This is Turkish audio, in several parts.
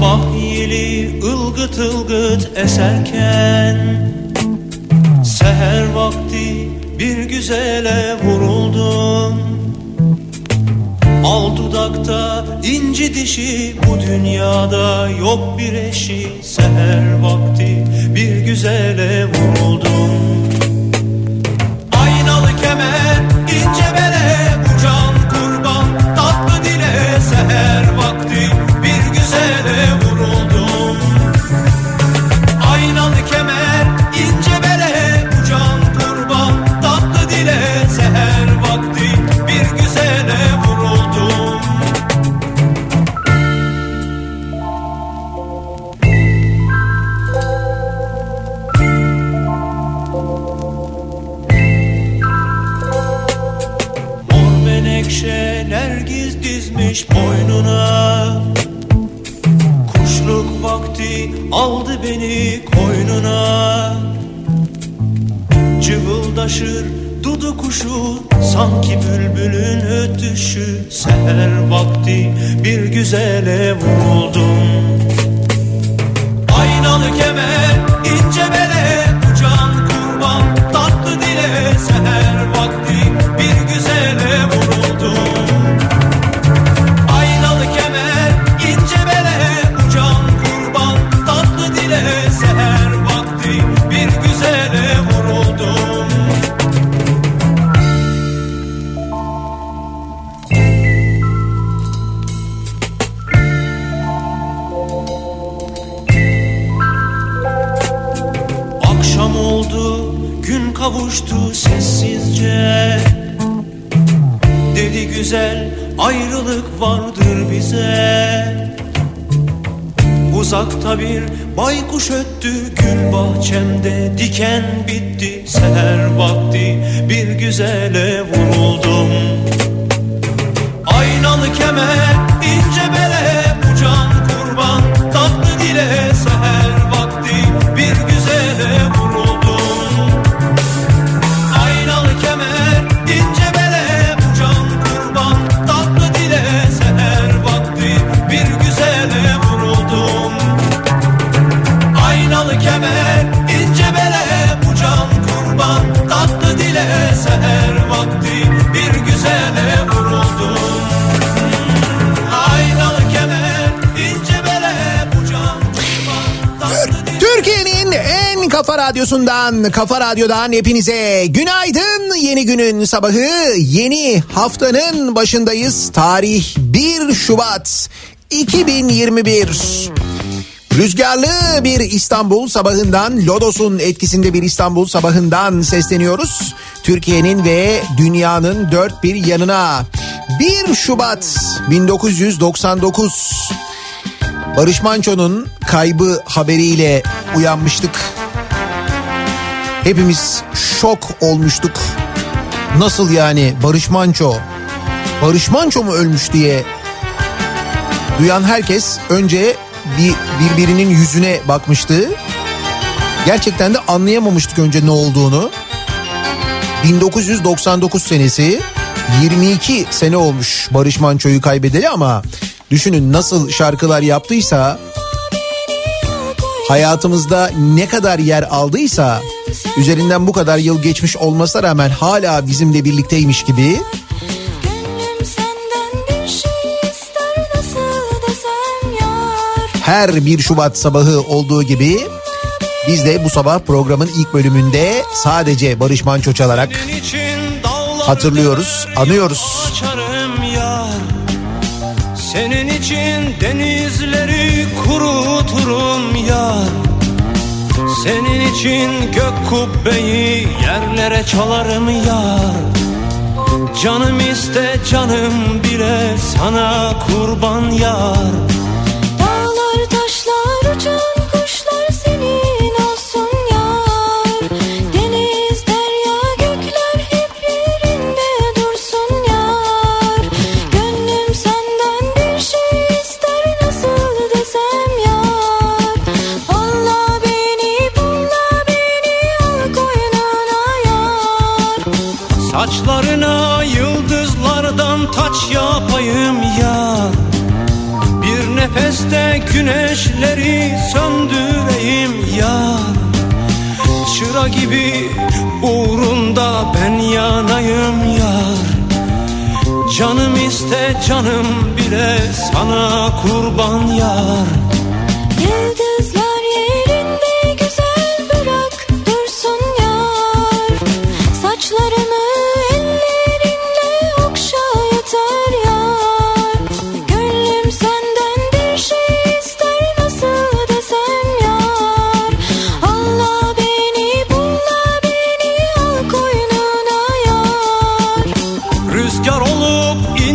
Sabah yeli ılgıt ılgıt eserken Seher vakti bir güzele vuruldum. Al dudakta inci dişi bu dünyada yok bir eşi. Seher vakti bir güzele vuruldum beni koynuna. Cıvıldaşır dudu kuşu Sanki bülbülün ötüşü. Seher vakti bir güzele vuruldum. Aynalı kemer ince bele can kafa radyosundan, kafa radyodan hepinize günaydın. Yeni günün sabahı, yeni haftanın başındayız. Tarih 1 Şubat 2021. Rüzgarlı bir İstanbul sabahından, Lodos'un etkisinde bir İstanbul sabahından sesleniyoruz. Türkiye'nin ve dünyanın dört bir yanına. 1 Şubat 1999 Barış Manço'nun kaybı haberiyle uyanmıştık. Hepimiz şok olmuştuk. Nasıl yani Barış Manço? Barış Manço mu ölmüş diye duyan herkes önce bir birbirinin yüzüne bakmıştı. Gerçekten de anlayamamıştık önce ne olduğunu. 1999 senesi 22 sene olmuş Barış Manço'yu kaybedeli ama düşünün nasıl şarkılar yaptıysa hayatımızda ne kadar yer aldıysa üzerinden bu kadar yıl geçmiş olmasına rağmen hala bizimle birlikteymiş gibi. Şey her 1 Şubat sabahı olduğu gibi biz de bu sabah programın ilk bölümünde sadece Barış Manço çalarak hatırlıyoruz, anıyoruz. Senin için denizleri kuruturum yar Senin için gök kubbeyi yerlere çalarım yar. Canım iste canım bile sana kurban yar güneşleri söndüreyim yar. Çıra gibi uğrunda ben yanayım yar. Canım iste canım bile sana kurban yar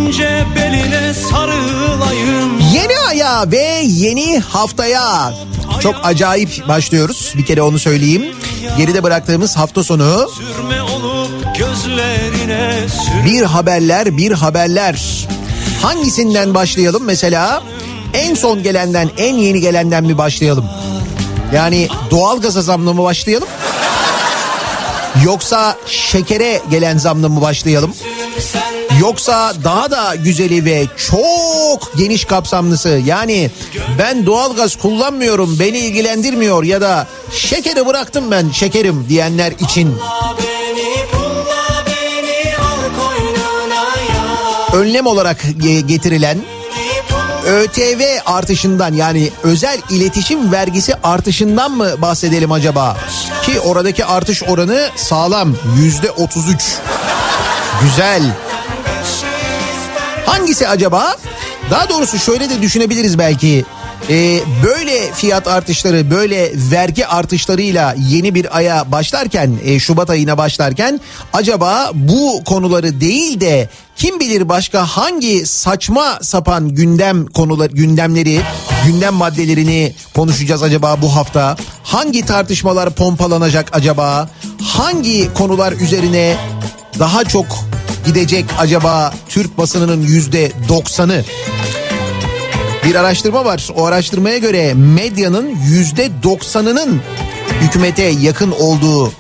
ince beline sarılayım Yeni aya ve yeni haftaya çok acayip başlıyoruz. Bir kere onu söyleyeyim. Geride bıraktığımız hafta sonu bir haberler bir haberler. Hangisinden başlayalım mesela? En son gelenden en yeni gelenden mi başlayalım? Yani doğal gaza zamla mı başlayalım? Yoksa şekere gelen zamla mı başlayalım? Yoksa daha da güzeli ve çok geniş kapsamlısı yani ben doğalgaz kullanmıyorum beni ilgilendirmiyor ya da şekeri bıraktım ben şekerim diyenler için önlem olarak ge- getirilen ÖTV artışından yani özel iletişim vergisi artışından mı bahsedelim acaba? Ki oradaki artış oranı sağlam yüzde 33. Güzel. Hangisi acaba? Daha doğrusu şöyle de düşünebiliriz belki. Ee, böyle fiyat artışları, böyle vergi artışlarıyla yeni bir aya başlarken, e, Şubat ayına başlarken acaba bu konuları değil de kim bilir başka hangi saçma sapan gündem konular gündemleri, gündem maddelerini konuşacağız acaba bu hafta? Hangi tartışmalar pompalanacak acaba? Hangi konular üzerine daha çok gidecek acaba Türk basınının yüzde doksanı? Bir araştırma var. O araştırmaya göre medyanın yüzde doksanının hükümete yakın olduğu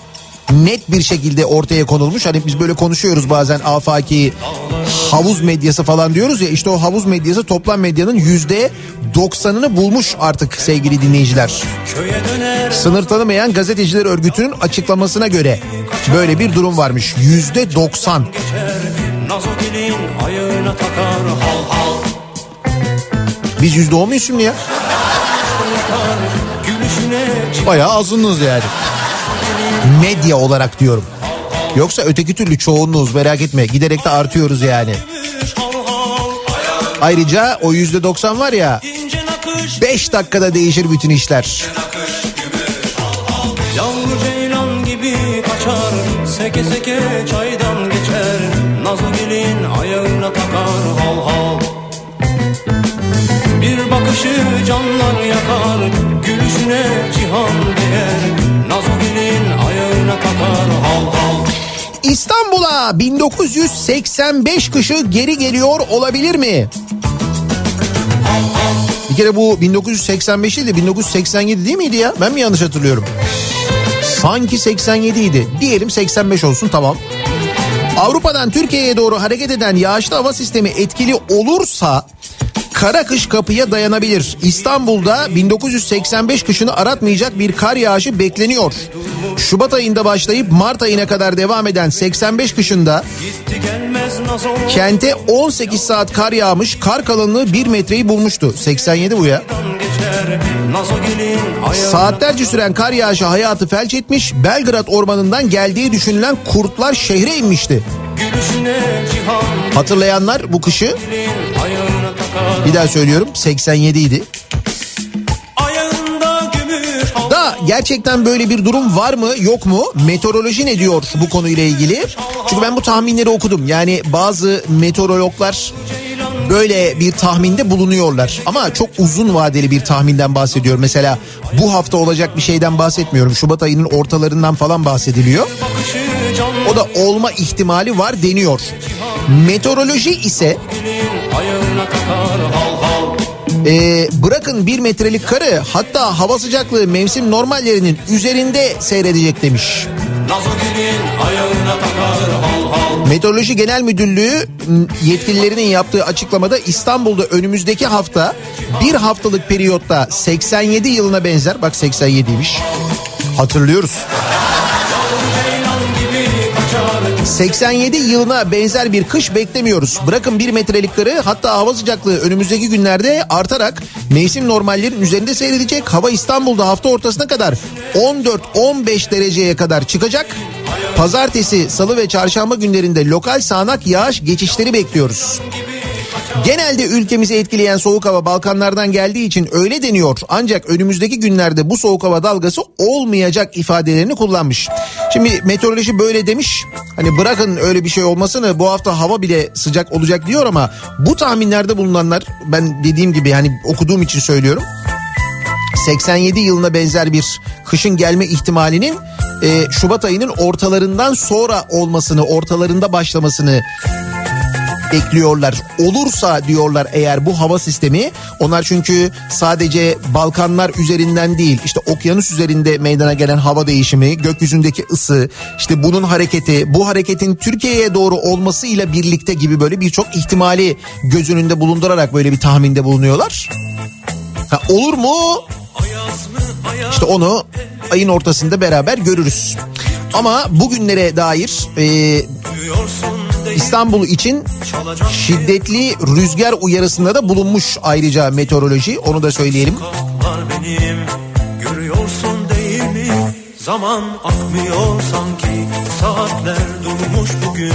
net bir şekilde ortaya konulmuş. Hani biz böyle konuşuyoruz bazen afaki havuz medyası falan diyoruz ya işte o havuz medyası toplam medyanın yüzde doksanını bulmuş artık sevgili dinleyiciler. Sınır tanımayan gazeteciler örgütünün açıklamasına göre böyle bir durum varmış. Yüzde doksan. geçer Nazogil'in ayağına takar hal hal Biz yüzde on muyuz şimdi ya? Bayağı azınız yani. Medya olarak diyorum. Yoksa öteki türlü çoğunluğuz merak etme. Giderek de artıyoruz yani. Ayrıca o yüzde doksan var ya İnce nakış 5 dakikada değişir bütün işler. Yavru ceylan gibi kaçar Seke seke çaydan geçer Nazogil'in ayağına takar hal hal Bir bakışı canlar yakar Gülüşüne cihan değer Nazogil'in ayağına takar hal hal İstanbul'a 1985 kışı geri geliyor olabilir mi? Bir kere bu 1985 değil de 1987 değil miydi ya? Ben mi yanlış hatırlıyorum? Sanki 87 idi. Diyelim 85 olsun tamam. Avrupa'dan Türkiye'ye doğru hareket eden yağışlı hava sistemi etkili olursa kara kış kapıya dayanabilir. İstanbul'da 1985 kışını aratmayacak bir kar yağışı bekleniyor. Şubat ayında başlayıp Mart ayına kadar devam eden 85 kışında kente 18 saat kar yağmış, kar kalınlığı 1 metreyi bulmuştu. 87 bu ya. Saatlerce süren kar yağışı hayatı felç etmiş, Belgrad ormanından geldiği düşünülen kurtlar şehre inmişti. Hatırlayanlar bu kışı bir daha söylüyorum 87 idi. Gerçekten böyle bir durum var mı yok mu? Meteoroloji ne diyor bu konuyla ilgili? Çünkü ben bu tahminleri okudum. Yani bazı meteorologlar böyle bir tahminde bulunuyorlar. Ama çok uzun vadeli bir tahminden bahsediyor. Mesela bu hafta olacak bir şeyden bahsetmiyorum. Şubat ayının ortalarından falan bahsediliyor. O da olma ihtimali var deniyor. Meteoroloji ise Dilin ayağına takar hal hal e, bırakın bir metrelik karı hatta hava sıcaklığı mevsim normallerinin üzerinde seyredecek demiş. Meteoroloji Genel Müdürlüğü yetkililerinin yaptığı açıklamada İstanbul'da önümüzdeki hafta bir haftalık periyotta 87 yılına benzer bak 87'ymiş hatırlıyoruz. 87 yılına benzer bir kış beklemiyoruz. Bırakın bir metrelik karı hatta hava sıcaklığı önümüzdeki günlerde artarak mevsim normallerin üzerinde seyredecek. Hava İstanbul'da hafta ortasına kadar 14-15 dereceye kadar çıkacak. Pazartesi, salı ve çarşamba günlerinde lokal sağanak yağış geçişleri bekliyoruz. Genelde ülkemizi etkileyen soğuk hava Balkanlardan geldiği için öyle deniyor. Ancak önümüzdeki günlerde bu soğuk hava dalgası olmayacak ifadelerini kullanmış. Şimdi meteoroloji böyle demiş. Hani bırakın öyle bir şey olmasını bu hafta hava bile sıcak olacak diyor ama bu tahminlerde bulunanlar ben dediğim gibi hani okuduğum için söylüyorum. 87 yılına benzer bir kışın gelme ihtimalinin e, Şubat ayının ortalarından sonra olmasını, ortalarında başlamasını bekliyorlar. Olursa diyorlar eğer bu hava sistemi onlar çünkü sadece Balkanlar üzerinden değil işte okyanus üzerinde meydana gelen hava değişimi, gökyüzündeki ısı, işte bunun hareketi, bu hareketin Türkiye'ye doğru olmasıyla birlikte gibi böyle birçok ihtimali göz önünde bulundurarak böyle bir tahminde bulunuyorlar. Ha, olur mu? İşte onu ayın ortasında beraber görürüz. Ama bugünlere dair e, İstanbul için şiddetli rüzgar uyarısında da bulunmuş ayrıca meteoroloji onu da söyleyelim. Benim görüyorsun değil mi? Zaman akmıyor sanki saatler durmuş bugün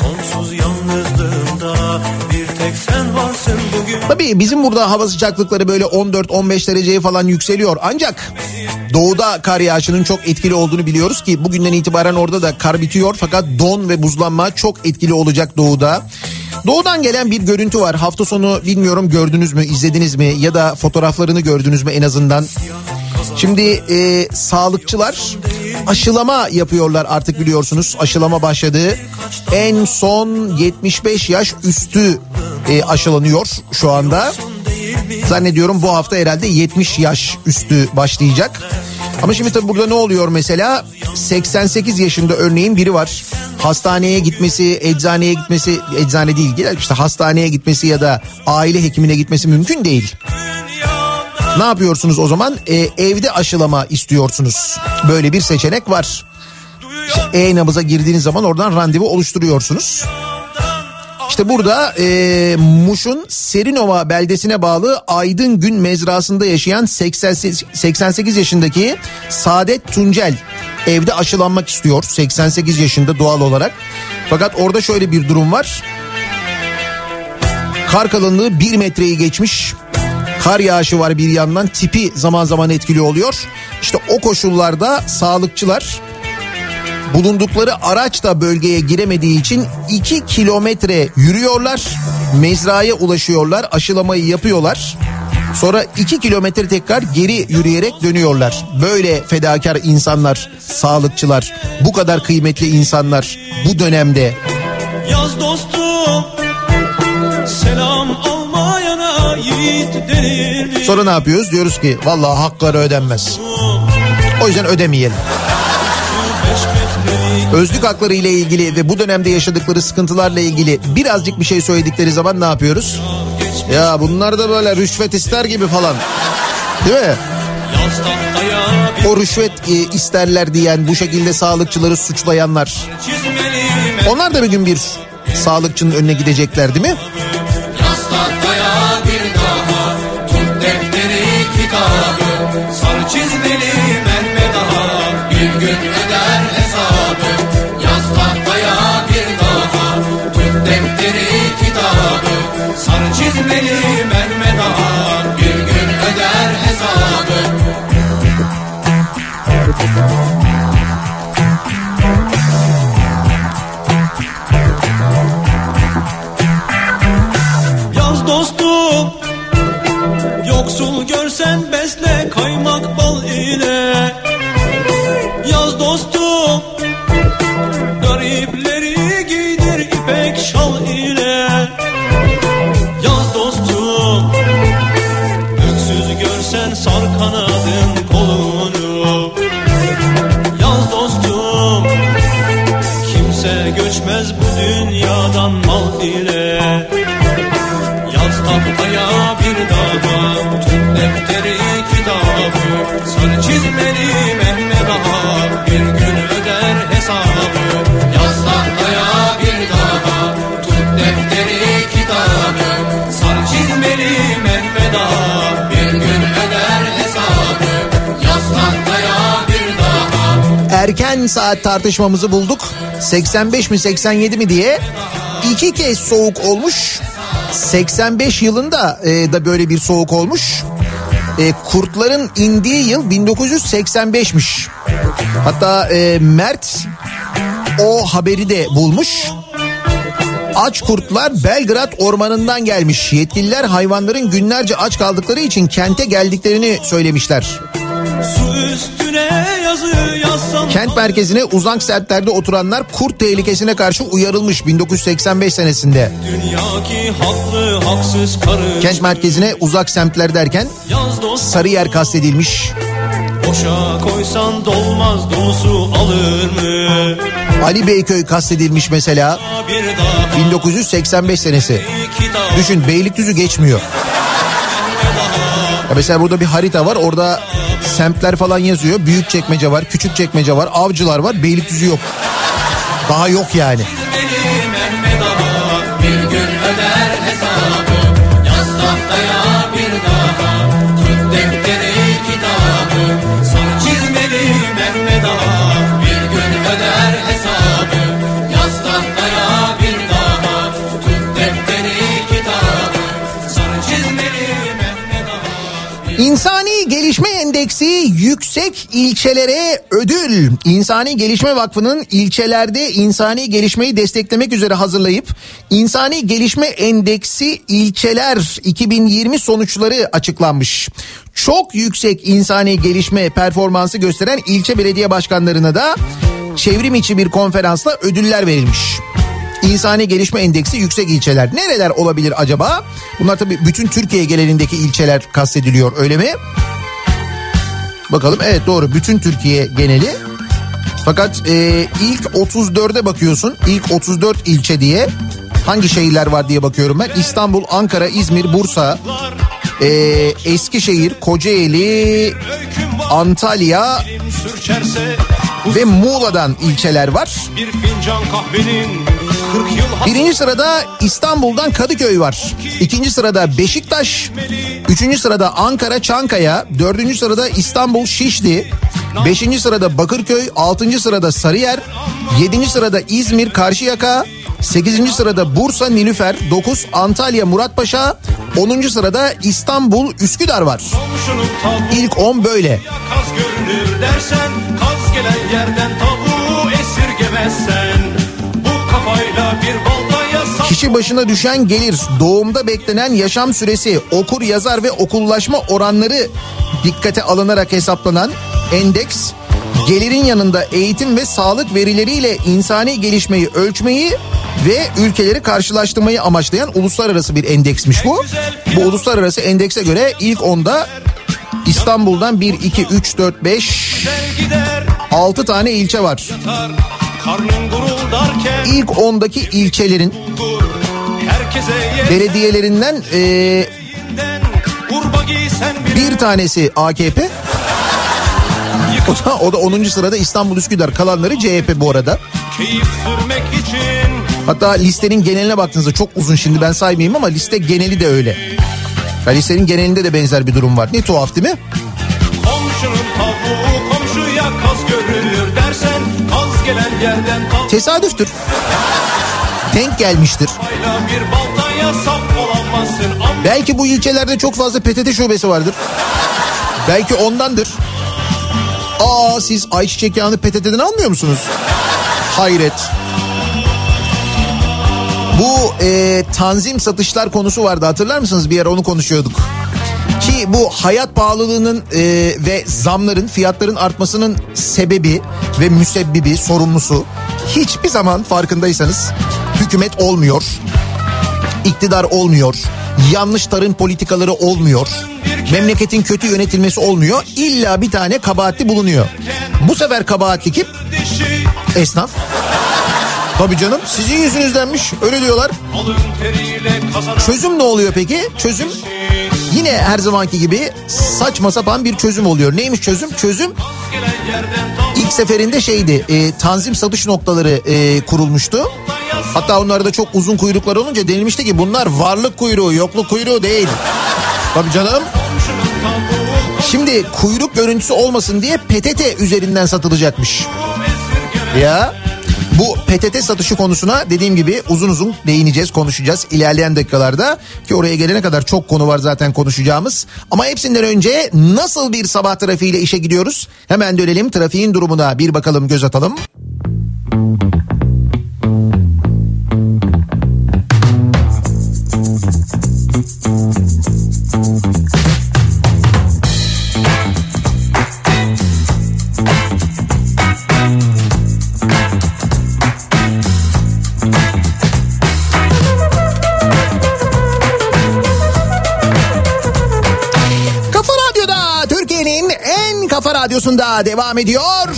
sonsuz yalnızlığımda bir tek sen varsın bugün. Tabii bizim burada hava sıcaklıkları böyle 14-15 dereceye falan yükseliyor ancak doğuda kar yağışının çok etkili olduğunu biliyoruz ki bugünden itibaren orada da kar bitiyor fakat don ve buzlanma çok etkili olacak doğuda. Doğudan gelen bir görüntü var. Hafta sonu bilmiyorum gördünüz mü, izlediniz mi ya da fotoğraflarını gördünüz mü en azından. Şimdi e, sağlıkçılar aşılama yapıyorlar artık biliyorsunuz. Aşılama başladı. En son 75 yaş üstü e, aşılanıyor şu anda. Zannediyorum bu hafta herhalde 70 yaş üstü başlayacak. Ama şimdi tabii burada ne oluyor mesela? 88 yaşında örneğin biri var. Hastaneye gitmesi, eczaneye gitmesi, eczane değil işte hastaneye gitmesi ya da aile hekimine gitmesi mümkün değil. Ne yapıyorsunuz o zaman? Ee, evde aşılama istiyorsunuz. Böyle bir seçenek var. E-nabıza girdiğiniz zaman oradan randevu oluşturuyorsunuz. İşte burada e, Muş'un Serinova beldesine bağlı Aydın Gün mezrasında yaşayan 88, 88 yaşındaki Saadet Tuncel evde aşılanmak istiyor. 88 yaşında doğal olarak. Fakat orada şöyle bir durum var. Kar kalınlığı 1 metreyi geçmiş. Kar yağışı var bir yandan tipi zaman zaman etkili oluyor. İşte o koşullarda sağlıkçılar bulundukları araç da bölgeye giremediği için 2 kilometre yürüyorlar. Mezraya ulaşıyorlar, aşılamayı yapıyorlar. Sonra 2 kilometre tekrar geri yürüyerek dönüyorlar. Böyle fedakar insanlar, sağlıkçılar, bu kadar kıymetli insanlar bu dönemde. Yaz dostum selam almayana yiğit denir? Sonra ne yapıyoruz? Diyoruz ki vallahi hakları ödenmez. O yüzden ödemeyelim. Özlük hakları ile ilgili ve bu dönemde yaşadıkları sıkıntılarla ilgili birazcık bir şey söyledikleri zaman ne yapıyoruz? Ya bunlar da böyle rüşvet ister gibi falan. Değil mi? O rüşvet e, isterler diyen bu şekilde sağlıkçıları suçlayanlar. Onlar da bir gün bir sağlıkçının önüne gidecekler değil mi? Çizmeli Mehmet Ağa bir gün öder hesabı. Yaz dostum Yoksul görsen besle erken saat tartışmamızı bulduk. 85 mi 87 mi diye iki kez soğuk olmuş. 85 yılında e, da böyle bir soğuk olmuş. E, kurtların indiği yıl 1985'miş. Hatta e, Mert o haberi de bulmuş. Aç kurtlar Belgrad ormanından gelmiş. Yetkililer hayvanların günlerce aç kaldıkları için kente geldiklerini söylemişler. Su üstüne Kent merkezine uzak semtlerde oturanlar kurt tehlikesine karşı uyarılmış 1985 senesinde. Haklı Kent merkezine uzak semtler derken Sarıyer kastedilmiş. boşa koysan dolmaz dolusu alır mı? Ali Beyköy kastedilmiş mesela Bir daha 1985 senesi. Düşün Beylikdüzü geçmiyor. Ya mesela burada bir harita var orada semtler falan yazıyor. Büyük çekmece var, küçük çekmece var, avcılar var, Beylikdüzü yok. Daha yok yani. benim Gelişme Endeksi yüksek ilçelere ödül. İnsani Gelişme Vakfı'nın ilçelerde insani gelişmeyi desteklemek üzere hazırlayıp İnsani Gelişme Endeksi ilçeler 2020 sonuçları açıklanmış. Çok yüksek insani gelişme performansı gösteren ilçe belediye başkanlarına da çevrim içi bir konferansla ödüller verilmiş. İnsani Gelişme Endeksi yüksek ilçeler. Nereler olabilir acaba? Bunlar tabii bütün Türkiye genelindeki ilçeler kastediliyor öyle mi? Bakalım evet doğru bütün Türkiye geneli. Fakat e, ilk 34'e bakıyorsun. İlk 34 ilçe diye hangi şehirler var diye bakıyorum ben. İstanbul, Ankara, İzmir, Bursa, e, Eskişehir, Kocaeli, Antalya sürçerse ve Muğla'dan ilçeler var. Bir fincan kahvenin 40 yıl Birinci sırada İstanbul'dan Kadıköy var. İkinci sırada Beşiktaş. Üçüncü sırada Ankara Çankaya. Dördüncü sırada İstanbul Şişli. Beşinci sırada Bakırköy. Altıncı sırada Sarıyer. Yedinci sırada İzmir Karşıyaka. Sekizinci sırada Bursa Nilüfer. Dokuz Antalya Muratpaşa. Onuncu sırada İstanbul Üsküdar var. İlk on böyle. kaz görünür dersen Kaz gelen yerden tavuğu esirgemezsen Bu kafayla bir baltaya sap Kişi başına düşen gelir, doğumda beklenen yaşam süresi, okur yazar ve okullaşma oranları dikkate alınarak hesaplanan endeks gelirin yanında eğitim ve sağlık verileriyle insani gelişmeyi ölçmeyi ve ülkeleri karşılaştırmayı amaçlayan uluslararası bir endeksmiş bu. Bu uluslararası endekse göre ilk onda İstanbul'dan 1, 2, 3, 4, 5, Gel gider 6 tane ilçe var. İlk 10'daki ilçelerin belediyelerinden bir, Bir tanesi AKP. O da, o da 10. sırada İstanbul Üsküdar kalanları CHP bu arada. Hatta listenin geneline baktığınızda çok uzun şimdi ben saymayayım ama liste geneli de öyle. Ya listenin genelinde de benzer bir durum var. Ne tuhaf değil mi? Komşunun tavuğu komşuya kaz görünür dersen Kaz gelen yerden tavuğu Tesadüftür. Denk gelmiştir. Belki bu ilçelerde çok fazla PTT şubesi vardır. Belki ondandır. Aa siz ayçiçek yağını PTT'den almıyor musunuz? Hayret. Bu e, tanzim satışlar konusu vardı hatırlar mısınız? Bir ara onu konuşuyorduk. Ki bu hayat pahalılığının e, ve zamların fiyatların artmasının sebebi ve müsebbibi sorumlusu hiçbir zaman farkındaysanız hükümet olmuyor iktidar olmuyor. Yanlış tarım politikaları olmuyor. Memleketin kötü yönetilmesi olmuyor. İlla bir tane kabahatli bulunuyor. Bu sefer kabahatli kim? Esnaf. Tabii canım sizin yüzünüzdenmiş öyle diyorlar. Çözüm ne oluyor peki? Çözüm yine her zamanki gibi saçma sapan bir çözüm oluyor. Neymiş çözüm? Çözüm ilk seferinde şeydi e, tanzim satış noktaları e, kurulmuştu. Hatta onlarda çok uzun kuyruklar olunca denilmişti ki bunlar varlık kuyruğu yokluk kuyruğu değil. Tabii canım. Şimdi kuyruk görüntüsü olmasın diye PTT üzerinden satılacakmış. Ya bu PTT satışı konusuna dediğim gibi uzun uzun değineceğiz, konuşacağız ilerleyen dakikalarda. Ki oraya gelene kadar çok konu var zaten konuşacağımız. Ama hepsinden önce nasıl bir sabah trafiğiyle işe gidiyoruz? Hemen dönelim trafiğin durumuna bir bakalım göz atalım. Radyosunda devam ediyor.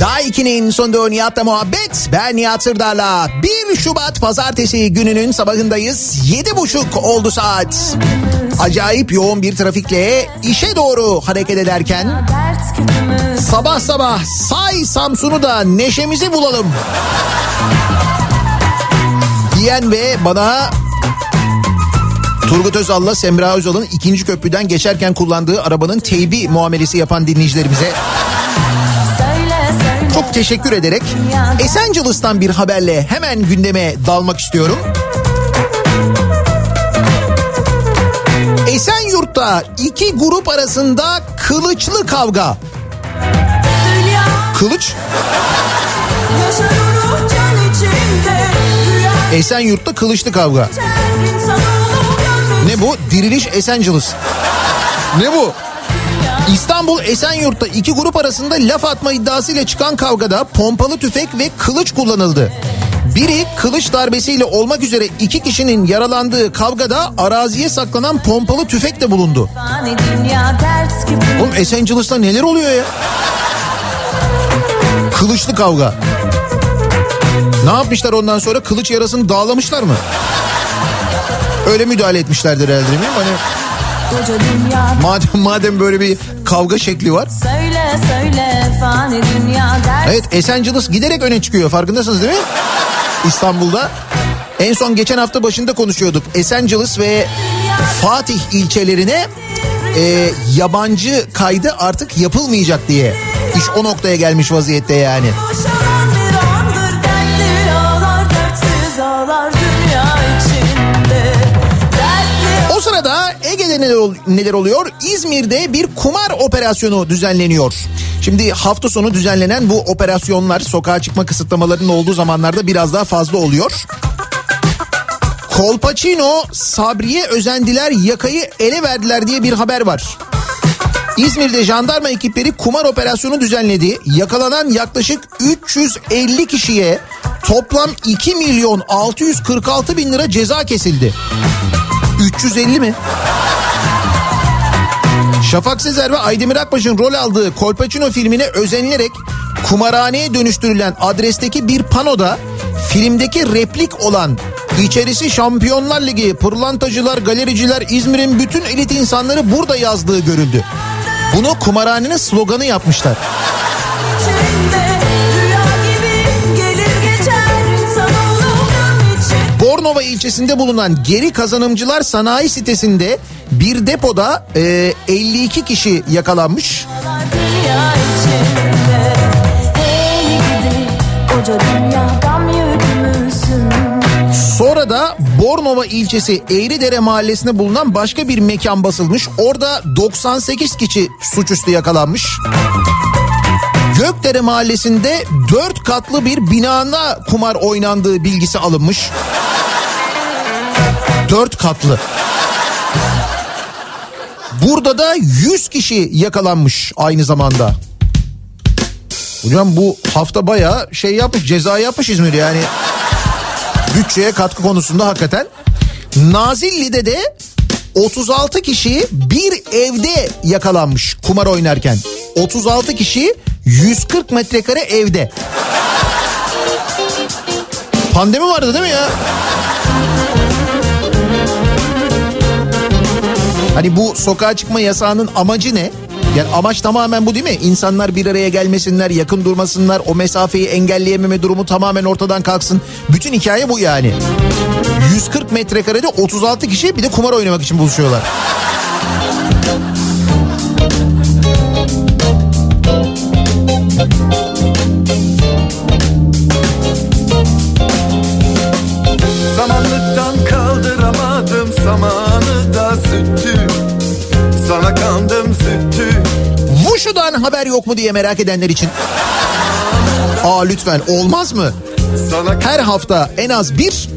Daiki'nin sonunda Nihat'la muhabbet. Ben Nihat Sırdar'la 1 Şubat pazartesi gününün sabahındayız. 7.30 oldu saat. Acayip yoğun bir trafikle işe doğru hareket ederken sabah sabah say Samsun'u da neşemizi bulalım. Diyen ve bana Turgut Özal'la Semra Özal'ın ikinci köprüden geçerken kullandığı arabanın teybi muamelesi yapan dinleyicilerimize çok teşekkür ederek Esencilis'tan bir haberle hemen gündeme dalmak istiyorum. Esenyurt'ta iki grup arasında kılıçlı kavga. Kılıç Esenyurt'ta kılıçlı kavga. Ne bu? Diriliş Esenciles. Ne bu? İstanbul Esenyurt'ta iki grup arasında laf atma iddiasıyla çıkan kavgada pompalı tüfek ve kılıç kullanıldı. Biri kılıç darbesiyle olmak üzere iki kişinin yaralandığı kavgada araziye saklanan pompalı tüfek de bulundu. Oğlum Esenciles'ta neler oluyor ya? Kılıçlı kavga. Ne yapmışlar ondan sonra kılıç yarasını dağlamışlar mı? Öyle müdahale etmişlerdir herhalde değil mi? Hani madem madem böyle bir kavga şekli var. söyle söyle Fani dünya dert Evet Esenciles giderek öne çıkıyor farkındasınız değil mi? İstanbul'da. En son geçen hafta başında konuşuyorduk. Esenciles ve Fatih ilçelerine e, yabancı kaydı artık yapılmayacak diye. İş o noktaya gelmiş vaziyette yani. Boşalan Ege'de neler, neler oluyor? İzmir'de bir kumar operasyonu düzenleniyor. Şimdi hafta sonu düzenlenen bu operasyonlar sokağa çıkma kısıtlamalarının olduğu zamanlarda biraz daha fazla oluyor. Kolpaçino Sabriye özendiler yakayı ele verdiler diye bir haber var. İzmir'de jandarma ekipleri kumar operasyonu düzenledi. Yakalanan yaklaşık 350 kişiye toplam 2 milyon 646 bin lira ceza kesildi. 350 mi? Şafak Sezer ve Aydemir Akbaş'ın rol aldığı Kolpaçino filmine özenilerek kumarhaneye dönüştürülen adresteki bir panoda filmdeki replik olan içerisi Şampiyonlar Ligi, pırlantacılar, galericiler, İzmir'in bütün elit insanları burada yazdığı görüldü. Bunu kumarhanenin sloganı yapmışlar. Bornova ilçesinde bulunan geri kazanımcılar sanayi sitesinde bir depoda e, 52 kişi yakalanmış. Sonra da Bornova ilçesi Eğridere mahallesinde bulunan başka bir mekan basılmış. Orada 98 kişi suçüstü yakalanmış. Gökdere mahallesinde 4 katlı bir binada kumar oynandığı bilgisi alınmış. 4 katlı. Burada da 100 kişi yakalanmış aynı zamanda. Hocam bu hafta bayağı şey yapmış ceza yapmış İzmir yani bütçeye katkı konusunda hakikaten. Nazilli'de de 36 kişi bir evde yakalanmış kumar oynarken. 36 kişi 140 metrekare evde. Pandemi vardı değil mi ya? Hani bu sokağa çıkma yasağının amacı ne? Yani amaç tamamen bu değil mi? İnsanlar bir araya gelmesinler, yakın durmasınlar, o mesafeyi engelleyememe durumu tamamen ortadan kalksın. Bütün hikaye bu yani. 140 metrekarede 36 kişi bir de kumar oynamak için buluşuyorlar. Samanlıktan kaldıramadım samanı da sütü Sana kandım sütü Vuşu'dan haber yok mu diye merak edenler için. Aa lütfen olmaz mı? Sana Her hafta en az bir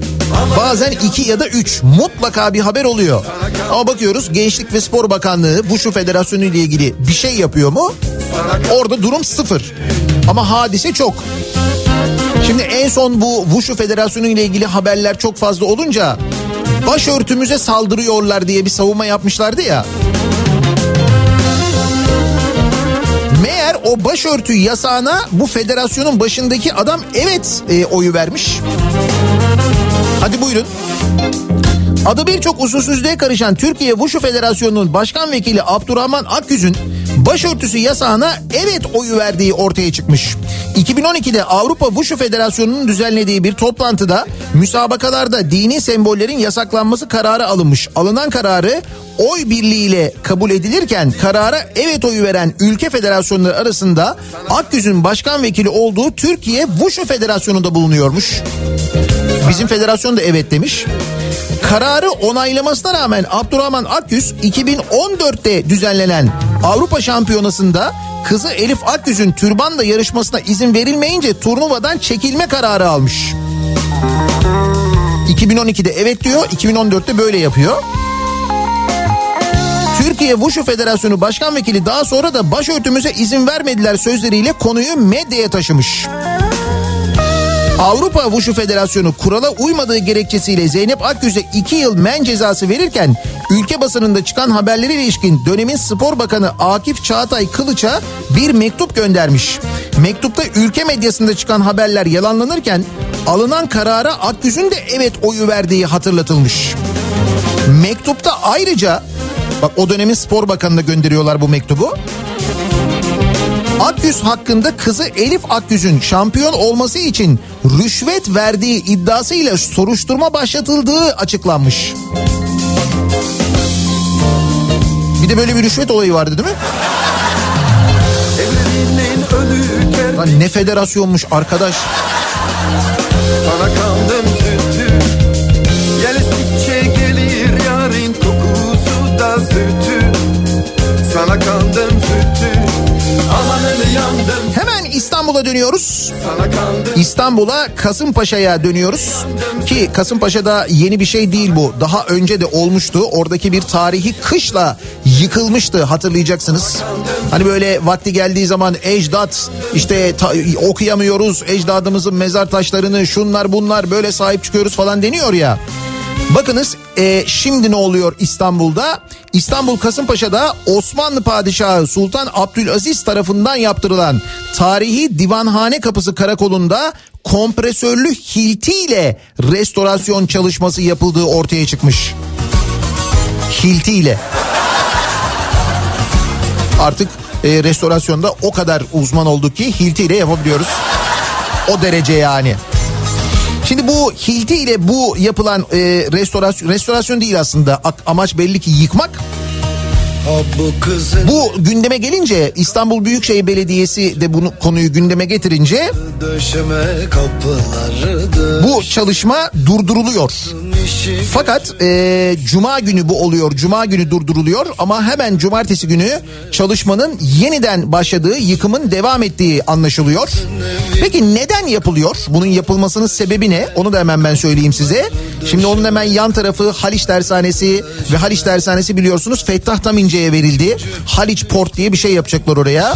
bazen iki ya da üç mutlaka bir haber oluyor. Ama bakıyoruz Gençlik ve Spor Bakanlığı Wushu Federasyonu ile ilgili bir şey yapıyor mu? Orada durum sıfır. Ama hadise çok. Şimdi en son bu Wushu Federasyonu ile ilgili haberler çok fazla olunca başörtümüze saldırıyorlar diye bir savunma yapmışlardı ya. Meğer o başörtü yasağına bu federasyonun başındaki adam evet e, oyu vermiş. Buyurun. Adı birçok usulsüzlüğe karışan Türkiye Wushu Federasyonu'nun başkan vekili Abdurrahman Akgüz'ün başörtüsü yasağına evet oyu verdiği ortaya çıkmış. 2012'de Avrupa Wushu Federasyonu'nun düzenlediği bir toplantıda müsabakalarda dini sembollerin yasaklanması kararı alınmış. Alınan kararı oy birliğiyle kabul edilirken karara evet oyu veren ülke federasyonları arasında Akgüz'ün başkan vekili olduğu Türkiye Wushu Federasyonu'nda bulunuyormuş. Bizim federasyon da evet demiş. Kararı onaylamasına rağmen Abdurrahman Akgüz 2014'te düzenlenen Avrupa Şampiyonası'nda kızı Elif Akgüz'ün türbanla yarışmasına izin verilmeyince turnuvadan çekilme kararı almış. 2012'de evet diyor, 2014'te böyle yapıyor. Türkiye Wushu Federasyonu Başkan Vekili daha sonra da başörtümüze izin vermediler sözleriyle konuyu medyaya taşımış. Avrupa Wushu Federasyonu kurala uymadığı gerekçesiyle Zeynep Akgüz'e 2 yıl men cezası verirken ülke basınında çıkan haberlere ilişkin dönemin spor bakanı Akif Çağatay Kılıç'a bir mektup göndermiş. Mektupta ülke medyasında çıkan haberler yalanlanırken alınan karara Akgüz'ün de evet oyu verdiği hatırlatılmış. Mektupta ayrıca bak o dönemin spor bakanına gönderiyorlar bu mektubu. Akgüz hakkında kızı Elif Akgüz'ün şampiyon olması için rüşvet verdiği iddiasıyla soruşturma başlatıldığı açıklanmış. Bir de böyle bir rüşvet olayı vardı değil mi? Lan ne federasyonmuş arkadaş. Sana kandım sütü Gel estikçe gelir yarın kokusu da sütü Sana kandım Hemen İstanbul'a dönüyoruz. İstanbul'a Kasımpaşa'ya dönüyoruz. Ki Kasımpaşa'da yeni bir şey değil bu. Daha önce de olmuştu. Oradaki bir tarihi kışla yıkılmıştı hatırlayacaksınız. Hani böyle vakti geldiği zaman ecdat işte ta- okuyamıyoruz. Ecdadımızın mezar taşlarını şunlar bunlar böyle sahip çıkıyoruz falan deniyor ya. Bakınız e, şimdi ne oluyor İstanbul'da? İstanbul Kasımpaşa'da Osmanlı Padişahı Sultan Abdülaziz tarafından yaptırılan tarihi Divanhane Kapısı Karakolu'nda kompresörlü hiltiyle restorasyon çalışması yapıldığı ortaya çıkmış. Hiltiyle. Artık e, restorasyonda o kadar uzman olduk ki hiltiyle yapabiliyoruz. O derece yani. Şimdi bu hilti ile bu yapılan e, restorasyon restorasyon değil aslında amaç belli ki yıkmak. Bu gündeme gelince İstanbul Büyükşehir Belediyesi de bunu konuyu gündeme getirince bu çalışma durduruluyor. Fakat e, cuma günü bu oluyor. Cuma günü durduruluyor ama hemen cumartesi günü çalışmanın yeniden başladığı, yıkımın devam ettiği anlaşılıyor. Peki neden yapılıyor? Bunun yapılmasının sebebi ne? Onu da hemen ben söyleyeyim size. Şimdi onun hemen yan tarafı Haliç Tersanesi ve Haliç Tersanesi biliyorsunuz Fettah Tamince'ye verildi. Haliç Port diye bir şey yapacaklar oraya.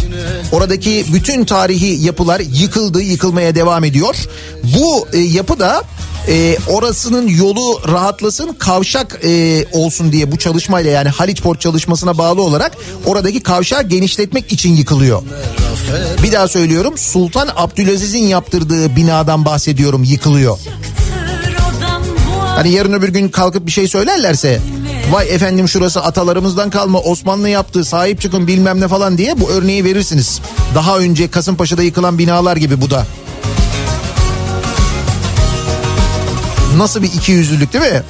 Oradaki bütün tarihi yapılar yıkıldı, yıkılmaya devam ediyor. Bu e, yapı da e, orasının yolu rahatlasın kavşak e, olsun diye bu çalışmayla yani Haliç Port çalışmasına bağlı olarak oradaki kavşağı genişletmek için yıkılıyor. Bir daha söylüyorum Sultan Abdülaziz'in yaptırdığı binadan bahsediyorum yıkılıyor. Hani yarın öbür gün kalkıp bir şey söylerlerse vay efendim şurası atalarımızdan kalma Osmanlı yaptı sahip çıkın bilmem ne falan diye bu örneği verirsiniz. Daha önce Kasımpaşa'da yıkılan binalar gibi bu da. Nasıl bir ikiyüzlülük değil mi?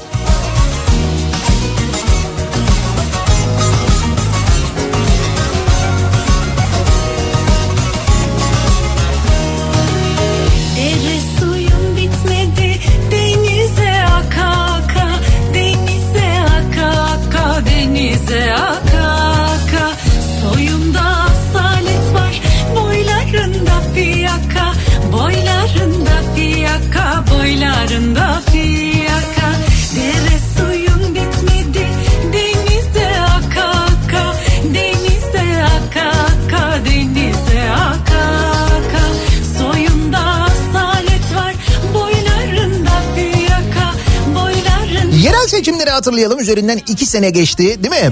Hatırlayalım üzerinden iki sene geçti değil mi?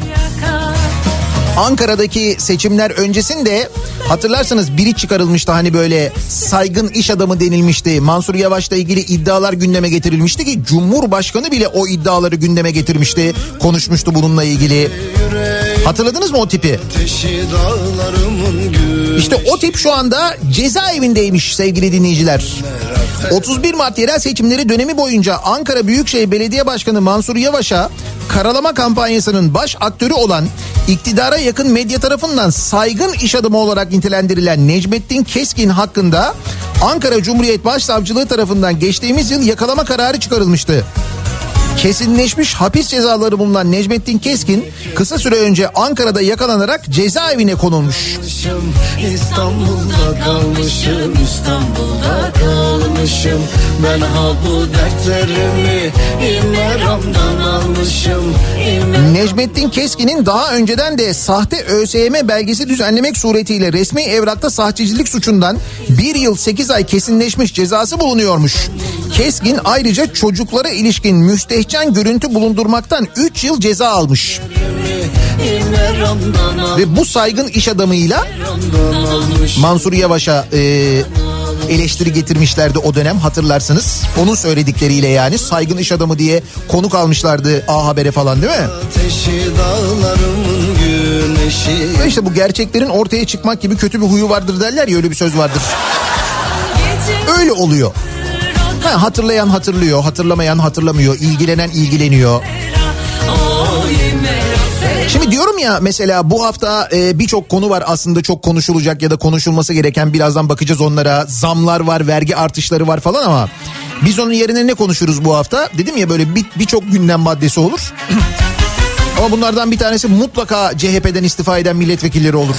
Ankara'daki seçimler öncesinde hatırlarsanız biri çıkarılmıştı hani böyle saygın iş adamı denilmişti. Mansur Yavaş'la ilgili iddialar gündeme getirilmişti ki Cumhurbaşkanı bile o iddiaları gündeme getirmişti. Konuşmuştu bununla ilgili. Hatırladınız mı o tipi? İşte o tip şu anda cezaevindeymiş sevgili dinleyiciler. 31 Mart yerel seçimleri dönemi boyunca Ankara Büyükşehir Belediye Başkanı Mansur Yavaş'a karalama kampanyasının baş aktörü olan iktidara yakın medya tarafından saygın iş adamı olarak nitelendirilen Necmettin Keskin hakkında Ankara Cumhuriyet Başsavcılığı tarafından geçtiğimiz yıl yakalama kararı çıkarılmıştı. Kesinleşmiş hapis cezaları bulunan Necmettin Keskin kısa süre önce Ankara'da yakalanarak cezaevine konulmuş. İstanbul'da kalmışım İstanbul'da kalmışım Ben ha bu dertlerimi almışım Necmettin Keskin'in daha önceden de sahte ÖSYM belgesi düzenlemek suretiyle resmi evrakta sahtecilik suçundan bir yıl 8 ay kesinleşmiş cezası bulunuyormuş. Keskin ayrıca çocuklara ilişkin müstehcen görüntü bulundurmaktan 3 yıl ceza almış. Ve bu saygın iş adamıyla Mansur Yavaş'a e, eleştiri getirmişlerdi o dönem hatırlarsınız. Onun söyledikleriyle yani saygın iş adamı diye konuk almışlardı A Haber'e falan değil mi? Ve işte bu gerçeklerin ortaya çıkmak gibi kötü bir huyu vardır derler ya öyle bir söz vardır. Öyle oluyor. Ha, hatırlayan hatırlıyor, hatırlamayan hatırlamıyor, ilgilenen ilgileniyor. Şimdi diyorum ya mesela bu hafta e, birçok konu var aslında çok konuşulacak ya da konuşulması gereken birazdan bakacağız onlara. Zamlar var, vergi artışları var falan ama biz onun yerine ne konuşuruz bu hafta? Dedim ya böyle bir- birçok gündem maddesi olur. ama bunlardan bir tanesi mutlaka CHP'den istifa eden milletvekilleri olur.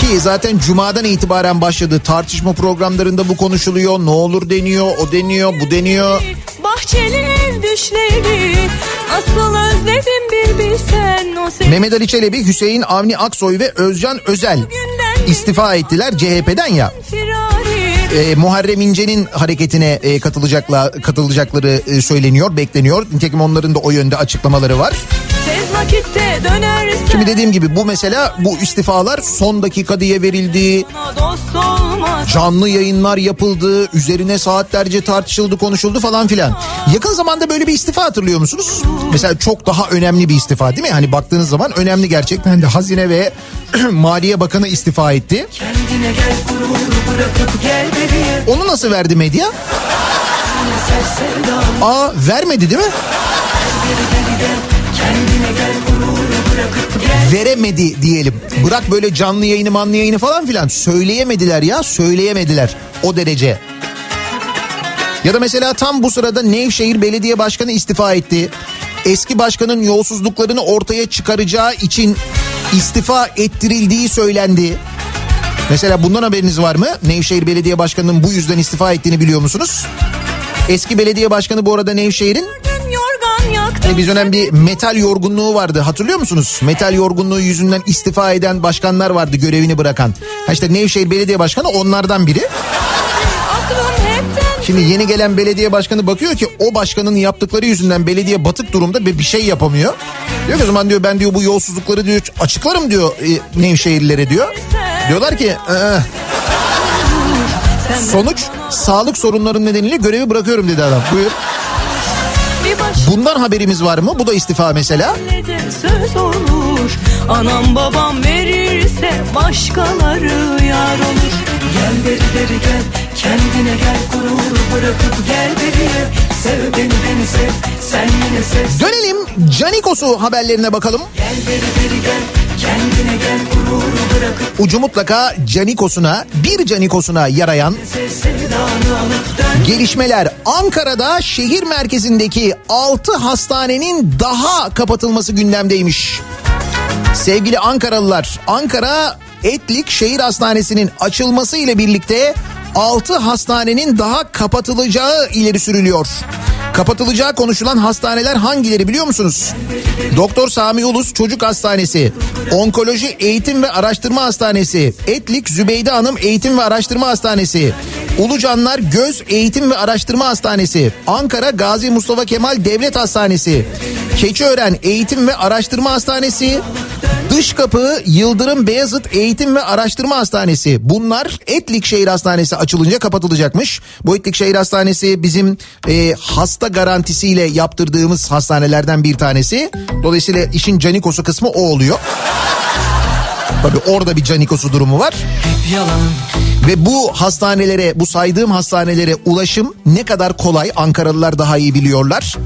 Ki zaten cumadan itibaren başladı tartışma programlarında bu konuşuluyor. Ne olur deniyor, o deniyor, bu deniyor. Bahçeli düşleri Asıl özledim bir bilsen o seni Mehmet Ali Çelebi, Hüseyin Avni Aksoy ve Özcan Özel istifa ettiler CHP'den ya. E, Muharrem İnce'nin hareketine e, katılacaklar katılacakları e, söyleniyor, bekleniyor. Nitekim onların da o yönde açıklamaları var. Tez vakitte dönersen Şimdi dediğim gibi bu mesela bu istifalar son dakika diye verildi. Canlı yayınlar yapıldı, üzerine saatlerce tartışıldı, konuşuldu falan filan. Yakın zamanda böyle bir istifa hatırlıyor musunuz? Mesela çok daha önemli bir istifa değil mi? Hani baktığınız zaman önemli gerçekten de Hazine ve Maliye Bakanı istifa etti. Gel bırakıp gel Onu nasıl verdi medya? Aa vermedi değil mi? Veremedi diyelim. Bırak böyle canlı yayını manlı yayını falan filan. Söyleyemediler ya söyleyemediler o derece. Ya da mesela tam bu sırada Nevşehir Belediye Başkanı istifa etti. Eski başkanın yolsuzluklarını ortaya çıkaracağı için istifa ettirildiği söylendi. Mesela bundan haberiniz var mı? Nevşehir Belediye Başkanı'nın bu yüzden istifa ettiğini biliyor musunuz? Eski belediye başkanı bu arada Nevşehir'in E, bir dönem bir metal yorgunluğu vardı hatırlıyor musunuz? Metal yorgunluğu yüzünden istifa eden başkanlar vardı görevini bırakan. Ha işte Nevşehir Belediye Başkanı onlardan biri. Şimdi yeni gelen belediye başkanı bakıyor ki o başkanın yaptıkları yüzünden belediye batık durumda ve bir şey yapamıyor. Diyor ki o zaman diyor ben diyor bu yolsuzlukları diyor açıklarım diyor e, Nevşehirlilere diyor. Diyorlar ki "Ee." sonuç sağlık sorunları nedeniyle görevi bırakıyorum dedi adam. Buyur. Bundan haberimiz var mı? Bu da istifa mesela. söz olur Anam babam verirse başkaları yar olur. Gel beri beri gel kendine gel. Gururu bırakıp gel beriye Sev beni beni sev. Sen yine sev. Dönelim Canikos'u haberlerine bakalım. Gel beri beri gel kendine gel gururu bırakıp Ucu mutlaka Canikos'una, bir Canikos'una yarayan gelişmeler. Ankara'da şehir merkezindeki 6 hastanenin daha kapatılması gündemdeymiş. Sevgili Ankaralılar, Ankara Etlik Şehir Hastanesi'nin açılması ile birlikte 6 hastanenin daha kapatılacağı ileri sürülüyor. Kapatılacağı konuşulan hastaneler hangileri biliyor musunuz? Doktor Sami Ulus Çocuk Hastanesi, Onkoloji Eğitim ve Araştırma Hastanesi, Etlik Zübeyde Hanım Eğitim ve Araştırma Hastanesi, Ulucanlar Göz Eğitim ve Araştırma Hastanesi, Ankara Gazi Mustafa Kemal Devlet Hastanesi, Keçiören Eğitim ve Araştırma Hastanesi, Dış Kapı Yıldırım Beyazıt Eğitim ve Araştırma Hastanesi. Bunlar Etlik Şehir Hastanesi açılınca kapatılacakmış. Bu Etlik Şehir Hastanesi bizim e, hasta garantisiyle yaptırdığımız hastanelerden bir tanesi. Dolayısıyla işin canikosu kısmı o oluyor. Tabii orada bir canikosu durumu var. Yalan Ve bu hastanelere, bu saydığım hastanelere ulaşım ne kadar kolay Ankaralılar daha iyi biliyorlar.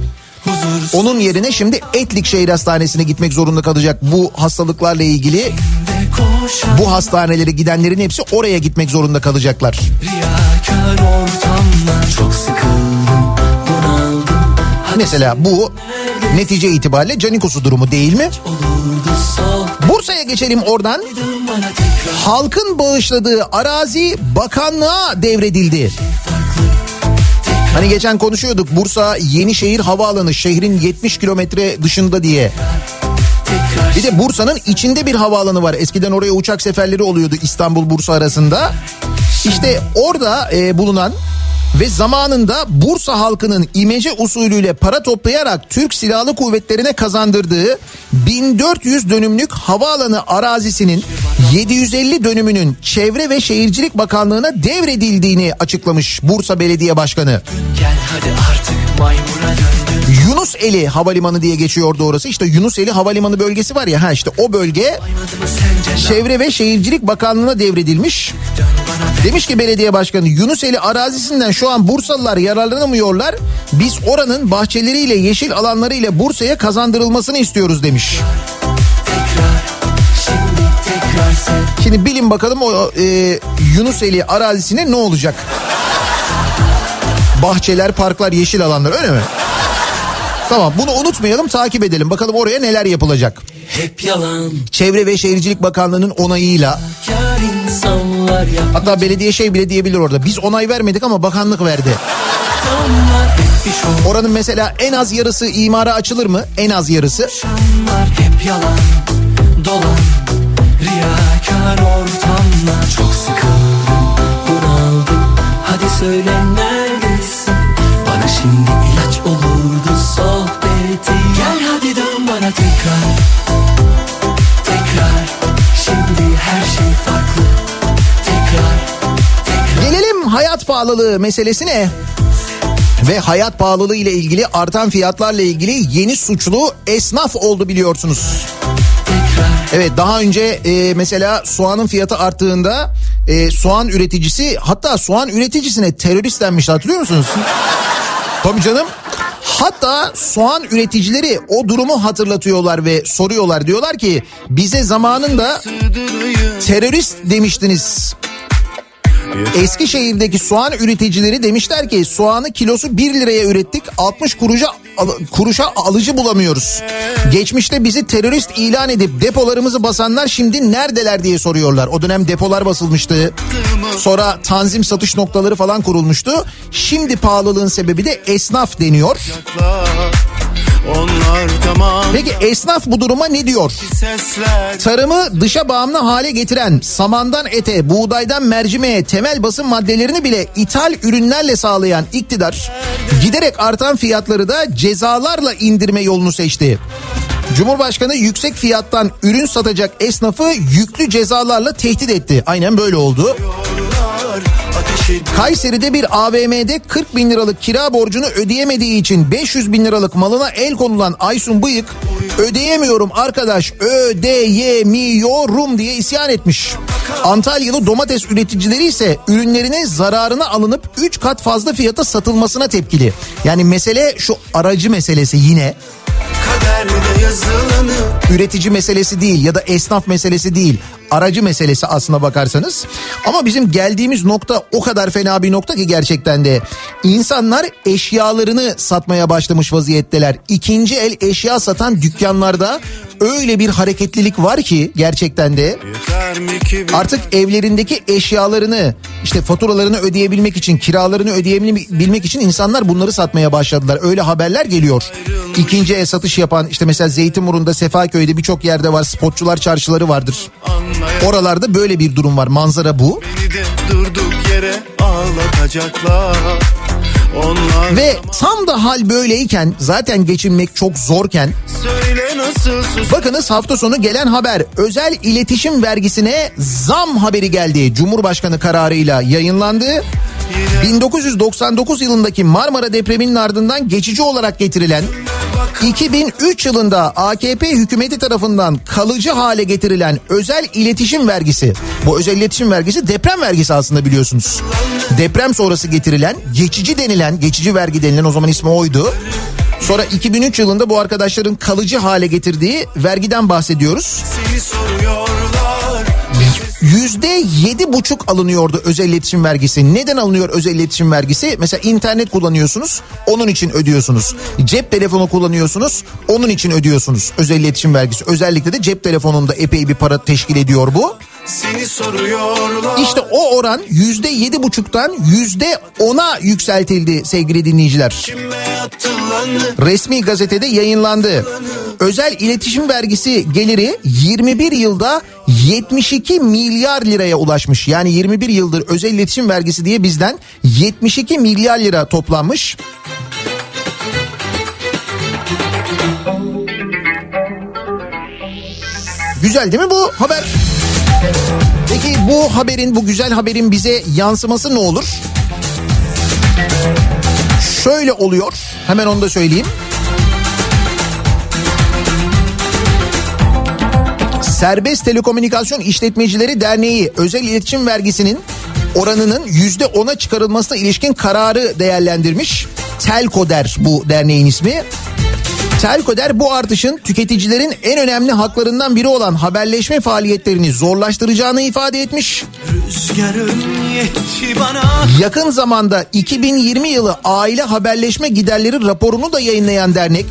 Onun yerine şimdi Etlik Şehir Hastanesi'ne gitmek zorunda kalacak bu hastalıklarla ilgili bu hastanelere gidenlerin hepsi oraya gitmek zorunda kalacaklar. Sıkıldım Mesela bu netice itibariyle Canikos'u durumu değil mi? Bursa'ya geçelim oradan. Halkın bağışladığı arazi bakanlığa devredildi. Hani geçen konuşuyorduk Bursa Yenişehir Havaalanı şehrin 70 kilometre dışında diye. Bir de Bursa'nın içinde bir havaalanı var. Eskiden oraya uçak seferleri oluyordu İstanbul-Bursa arasında. İşte orada e, bulunan ve zamanında Bursa halkının imece usulüyle para toplayarak Türk Silahlı Kuvvetleri'ne kazandırdığı 1400 dönümlük havaalanı arazisinin 750 dönümünün Çevre ve Şehircilik Bakanlığı'na devredildiğini açıklamış Bursa Belediye Başkanı. Yunus Eli Havalimanı diye geçiyordu orası. İşte Yunus Eli Havalimanı bölgesi var ya ha işte o bölge Çevre ve Şehircilik Bakanlığı'na devredilmiş. Demiş ki belediye başkanı Yunuseli arazisinden şu an Bursalılar yararlanamıyorlar. Biz oranın bahçeleriyle yeşil alanlarıyla Bursa'ya kazandırılmasını istiyoruz demiş. Şimdi bilin bakalım o e, Yunuseli arazisine ne olacak? Bahçeler, parklar, yeşil alanlar öyle mi? Tamam bunu unutmayalım takip edelim. Bakalım oraya neler yapılacak. Hep yalan Çevre ve Şehircilik Bakanlığı'nın onayıyla hatta belediye şey bile diyebilir orada. Biz onay vermedik ama bakanlık verdi. Oranın mesela en az yarısı imara açılır mı? En az yarısı. Hep yalan Dolan Riyakar ortamlar Çok sıkıldım Bunaldım Hadi söyle neredesin Bana şimdi hayat pahalılığı meselesine. Ve hayat pahalılığı ile ilgili artan fiyatlarla ilgili yeni suçlu esnaf oldu biliyorsunuz. Evet daha önce e, mesela soğanın fiyatı arttığında e, soğan üreticisi hatta soğan üreticisine terörist denmişti hatırlıyor musunuz? Tabii canım. Hatta soğan üreticileri o durumu hatırlatıyorlar ve soruyorlar. Diyorlar ki bize zamanında terörist demiştiniz. Eskişehir'deki soğan üreticileri demişler ki soğanı kilosu 1 liraya ürettik 60 kuruşa, kuruşa alıcı bulamıyoruz. Geçmişte bizi terörist ilan edip depolarımızı basanlar şimdi neredeler diye soruyorlar. O dönem depolar basılmıştı. Sonra tanzim satış noktaları falan kurulmuştu. Şimdi pahalılığın sebebi de esnaf deniyor. Tamam Peki esnaf bu duruma ne diyor? Tarımı dışa bağımlı hale getiren samandan ete, buğdaydan mercimeğe temel basın maddelerini bile ithal ürünlerle sağlayan iktidar giderek artan fiyatları da cezalarla indirme yolunu seçti. Cumhurbaşkanı yüksek fiyattan ürün satacak esnafı yüklü cezalarla tehdit etti. Aynen böyle oldu. Kayseri'de bir AVM'de 40 bin liralık kira borcunu ödeyemediği için 500 bin liralık malına el konulan Aysun Bıyık ödeyemiyorum arkadaş ödeyemiyorum diye isyan etmiş. Antalyalı domates üreticileri ise ürünlerine zararına alınıp 3 kat fazla fiyata satılmasına tepkili. Yani mesele şu aracı meselesi yine kaderde yazılanı üretici meselesi değil ya da esnaf meselesi değil. Aracı meselesi aslına bakarsanız. Ama bizim geldiğimiz nokta o kadar fena bir nokta ki gerçekten de. insanlar eşyalarını satmaya başlamış vaziyetteler. İkinci el eşya satan dükkanlarda öyle bir hareketlilik var ki gerçekten de. Artık evlerindeki eşyalarını işte faturalarını ödeyebilmek için kiralarını ödeyebilmek için insanlar bunları satmaya başladılar. Öyle haberler geliyor. İkinci el satış yapan işte mesela Zeytinburnu'nda Sefaköy'de birçok yerde var spotçular çarşıları vardır. Oralarda böyle bir durum var manzara bu. durduk yere ağlatacaklar Onlar Ve tam da hal böyleyken zaten geçinmek çok zorken bakınız hafta sonu gelen haber özel iletişim vergisine zam haberi geldi. Cumhurbaşkanı kararıyla yayınlandı. 1999 yılındaki Marmara depreminin ardından geçici olarak getirilen 2003 yılında AKP hükümeti tarafından kalıcı hale getirilen özel iletişim vergisi. Bu özel iletişim vergisi deprem vergisi aslında biliyorsunuz. Deprem sonrası getirilen geçici denilen geçici vergi denilen o zaman ismi oydu. Sonra 2003 yılında bu arkadaşların kalıcı hale getirdiği vergiden bahsediyoruz. Yüzde yedi buçuk alınıyordu özel iletişim vergisi. Neden alınıyor özel iletişim vergisi? Mesela internet kullanıyorsunuz, onun için ödüyorsunuz. Cep telefonu kullanıyorsunuz, onun için ödüyorsunuz özel iletişim vergisi. Özellikle de cep telefonunda epey bir para teşkil ediyor bu. Seni soruyorlar İşte o oran yüzde yedi buçuktan yüzde ona yükseltildi sevgili dinleyiciler. Resmi gazetede yayınlandı. Özel iletişim vergisi geliri 21 yılda 72 milyar liraya ulaşmış. Yani 21 yıldır özel iletişim vergisi diye bizden 72 milyar lira toplanmış. Güzel değil mi bu haber? Peki bu haberin, bu güzel haberin bize yansıması ne olur? Şöyle oluyor. Hemen onu da söyleyeyim. Serbest Telekomünikasyon İşletmecileri Derneği özel iletişim vergisinin oranının yüzde ona çıkarılmasına ilişkin kararı değerlendirmiş. Telkoder bu derneğin ismi. Telkoder bu artışın tüketicilerin en önemli haklarından biri olan haberleşme faaliyetlerini zorlaştıracağını ifade etmiş. Yakın zamanda 2020 yılı aile haberleşme giderleri raporunu da yayınlayan dernek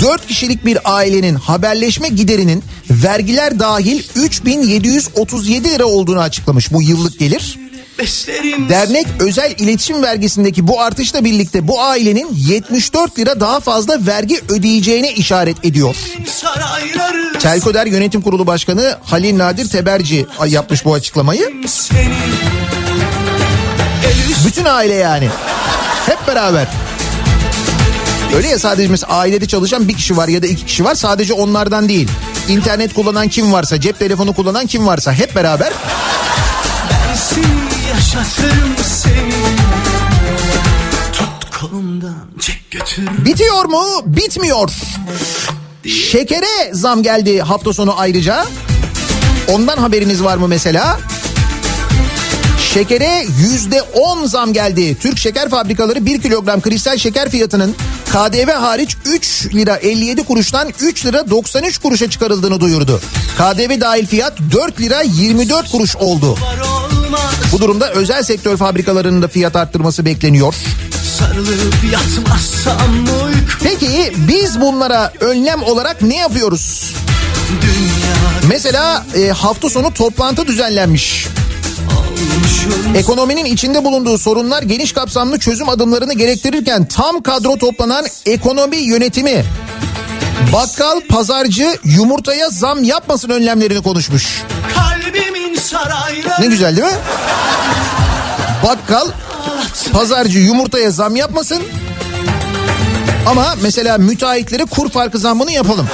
4 kişilik bir ailenin haberleşme giderinin vergiler dahil 3737 lira olduğunu açıklamış bu yıllık gelir. Dernek özel iletişim vergisindeki bu artışla birlikte bu ailenin 74 lira daha fazla vergi ödeyeceğine işaret ediyor. Telkoder Yönetim Kurulu Başkanı Halil Nadir Teberci yapmış bu açıklamayı. Bütün aile yani. Hep beraber. Öyle ya sadece mesela ailede çalışan bir kişi var ya da iki kişi var sadece onlardan değil. İnternet kullanan kim varsa, cep telefonu kullanan kim varsa hep beraber yaşatırım seni Tut kolumdan çek götür bitiyor mu? Bitmiyor. Şekere zam geldi hafta sonu ayrıca. Ondan haberiniz var mı mesela? Şekere yüzde on zam geldi. Türk şeker fabrikaları 1 kilogram kristal şeker fiyatının KDV hariç 3 lira 57 kuruştan 3 lira 93 kuruşa çıkarıldığını duyurdu. KDV dahil fiyat 4 lira 24 kuruş oldu. Bu durumda özel sektör fabrikalarının da fiyat arttırması bekleniyor. Peki biz bunlara önlem olarak ne yapıyoruz? Dünya Mesela e, hafta sonu toplantı düzenlenmiş. Ekonominin içinde bulunduğu sorunlar geniş kapsamlı çözüm adımlarını gerektirirken tam kadro toplanan ekonomi yönetimi bakkal, pazarcı yumurtaya zam yapmasın önlemlerini konuşmuş. Sarayları Ne güzel değil mi? Bakkal, pazarcı yumurtaya zam yapmasın. Ama mesela müteahhitlere kur farkı zammını yapalım.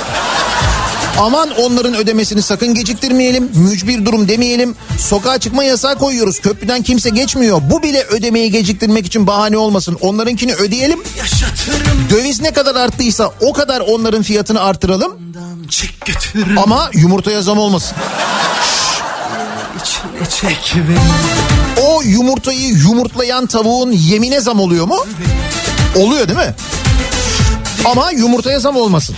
Aman onların ödemesini sakın geciktirmeyelim. Mücbir durum demeyelim. Sokağa çıkma yasağı koyuyoruz. Köprüden kimse geçmiyor. Bu bile ödemeyi geciktirmek için bahane olmasın. Onlarınkini ödeyelim. Yaşatırım Döviz ne kadar arttıysa o kadar onların fiyatını artıralım. Ama yumurtaya zam olmasın. İçine çek beni O yumurtayı yumurtlayan tavuğun yemine zam oluyor mu? Oluyor değil mi? Ama yumurtaya zam olmasın.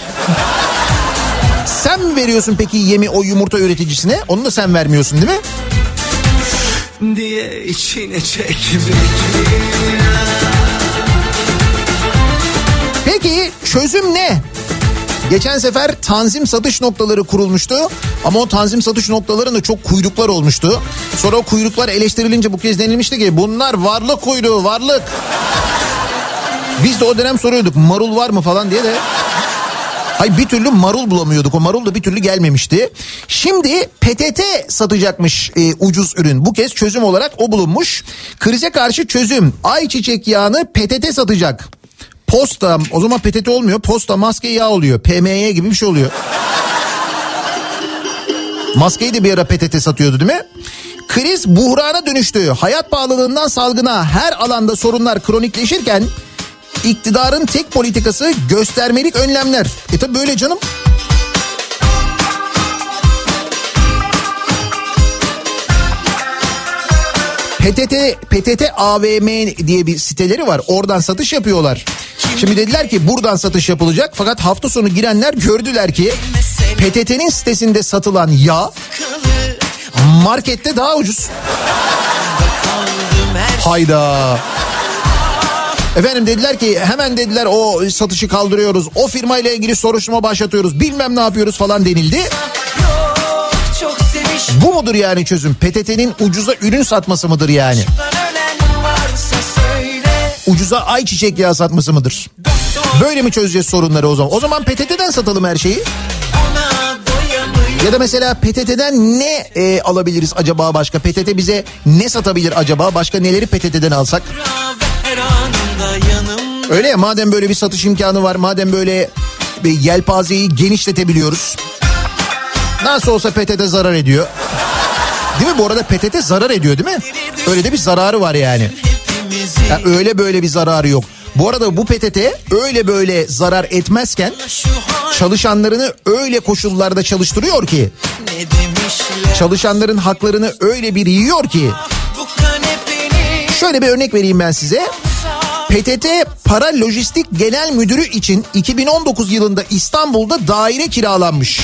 Sen mi veriyorsun peki yemi o yumurta üreticisine? Onu da sen vermiyorsun değil mi? diye içine çek beni Peki çözüm ne? Geçen sefer tanzim satış noktaları kurulmuştu ama o tanzim satış noktalarında çok kuyruklar olmuştu. Sonra o kuyruklar eleştirilince bu kez denilmişti ki bunlar varlık kuyruğu varlık. Biz de o dönem soruyorduk marul var mı falan diye de. Hay bir türlü marul bulamıyorduk. O marul da bir türlü gelmemişti. Şimdi PTT satacakmış e, ucuz ürün. Bu kez çözüm olarak o bulunmuş. Krize karşı çözüm. Ayçiçek yağını PTT satacak. Posta o zaman PTT olmuyor. Posta maske yağ oluyor. PMY gibi bir şey oluyor. Maskeyi de bir ara PTT satıyordu değil mi? Kriz buhrana dönüştü. Hayat pahalılığından salgına her alanda sorunlar kronikleşirken iktidarın tek politikası göstermelik önlemler. E tabi böyle canım. PTT PTT AVM diye bir siteleri var. Oradan satış yapıyorlar. Şimdi dediler ki buradan satış yapılacak fakat hafta sonu girenler gördüler ki PTT'nin sitesinde satılan yağ markette daha ucuz. Hayda. Efendim dediler ki hemen dediler o satışı kaldırıyoruz. O firmayla ilgili soruşturma başlatıyoruz. Bilmem ne yapıyoruz falan denildi. Mudur yani çözüm? PTT'nin ucuza ürün satması mıdır yani? Ucuza ayçiçek yağı satması mıdır? Böyle mi çözeceğiz sorunları o zaman? O zaman PTT'den satalım her şeyi. Ya da mesela PTT'den ne e, alabiliriz acaba başka? PTT bize ne satabilir acaba? Başka neleri PTT'den alsak? Öyle ya madem böyle bir satış imkanı var madem böyle yelpazeyi genişletebiliyoruz. Nasıl olsa PTT zarar ediyor. Değil mi bu arada PTT zarar ediyor değil mi? Öyle de bir zararı var yani. hepimizi Ya öyle böyle bir zararı yok. Bu arada bu PTT öyle böyle zarar etmezken çalışanlarını öyle koşullarda çalıştırıyor ki çalışanların haklarını öyle bir yiyor ki şöyle bir örnek vereyim ben size. PTT Para Lojistik Genel Müdürü için 2019 yılında İstanbul'da daire kiralanmış.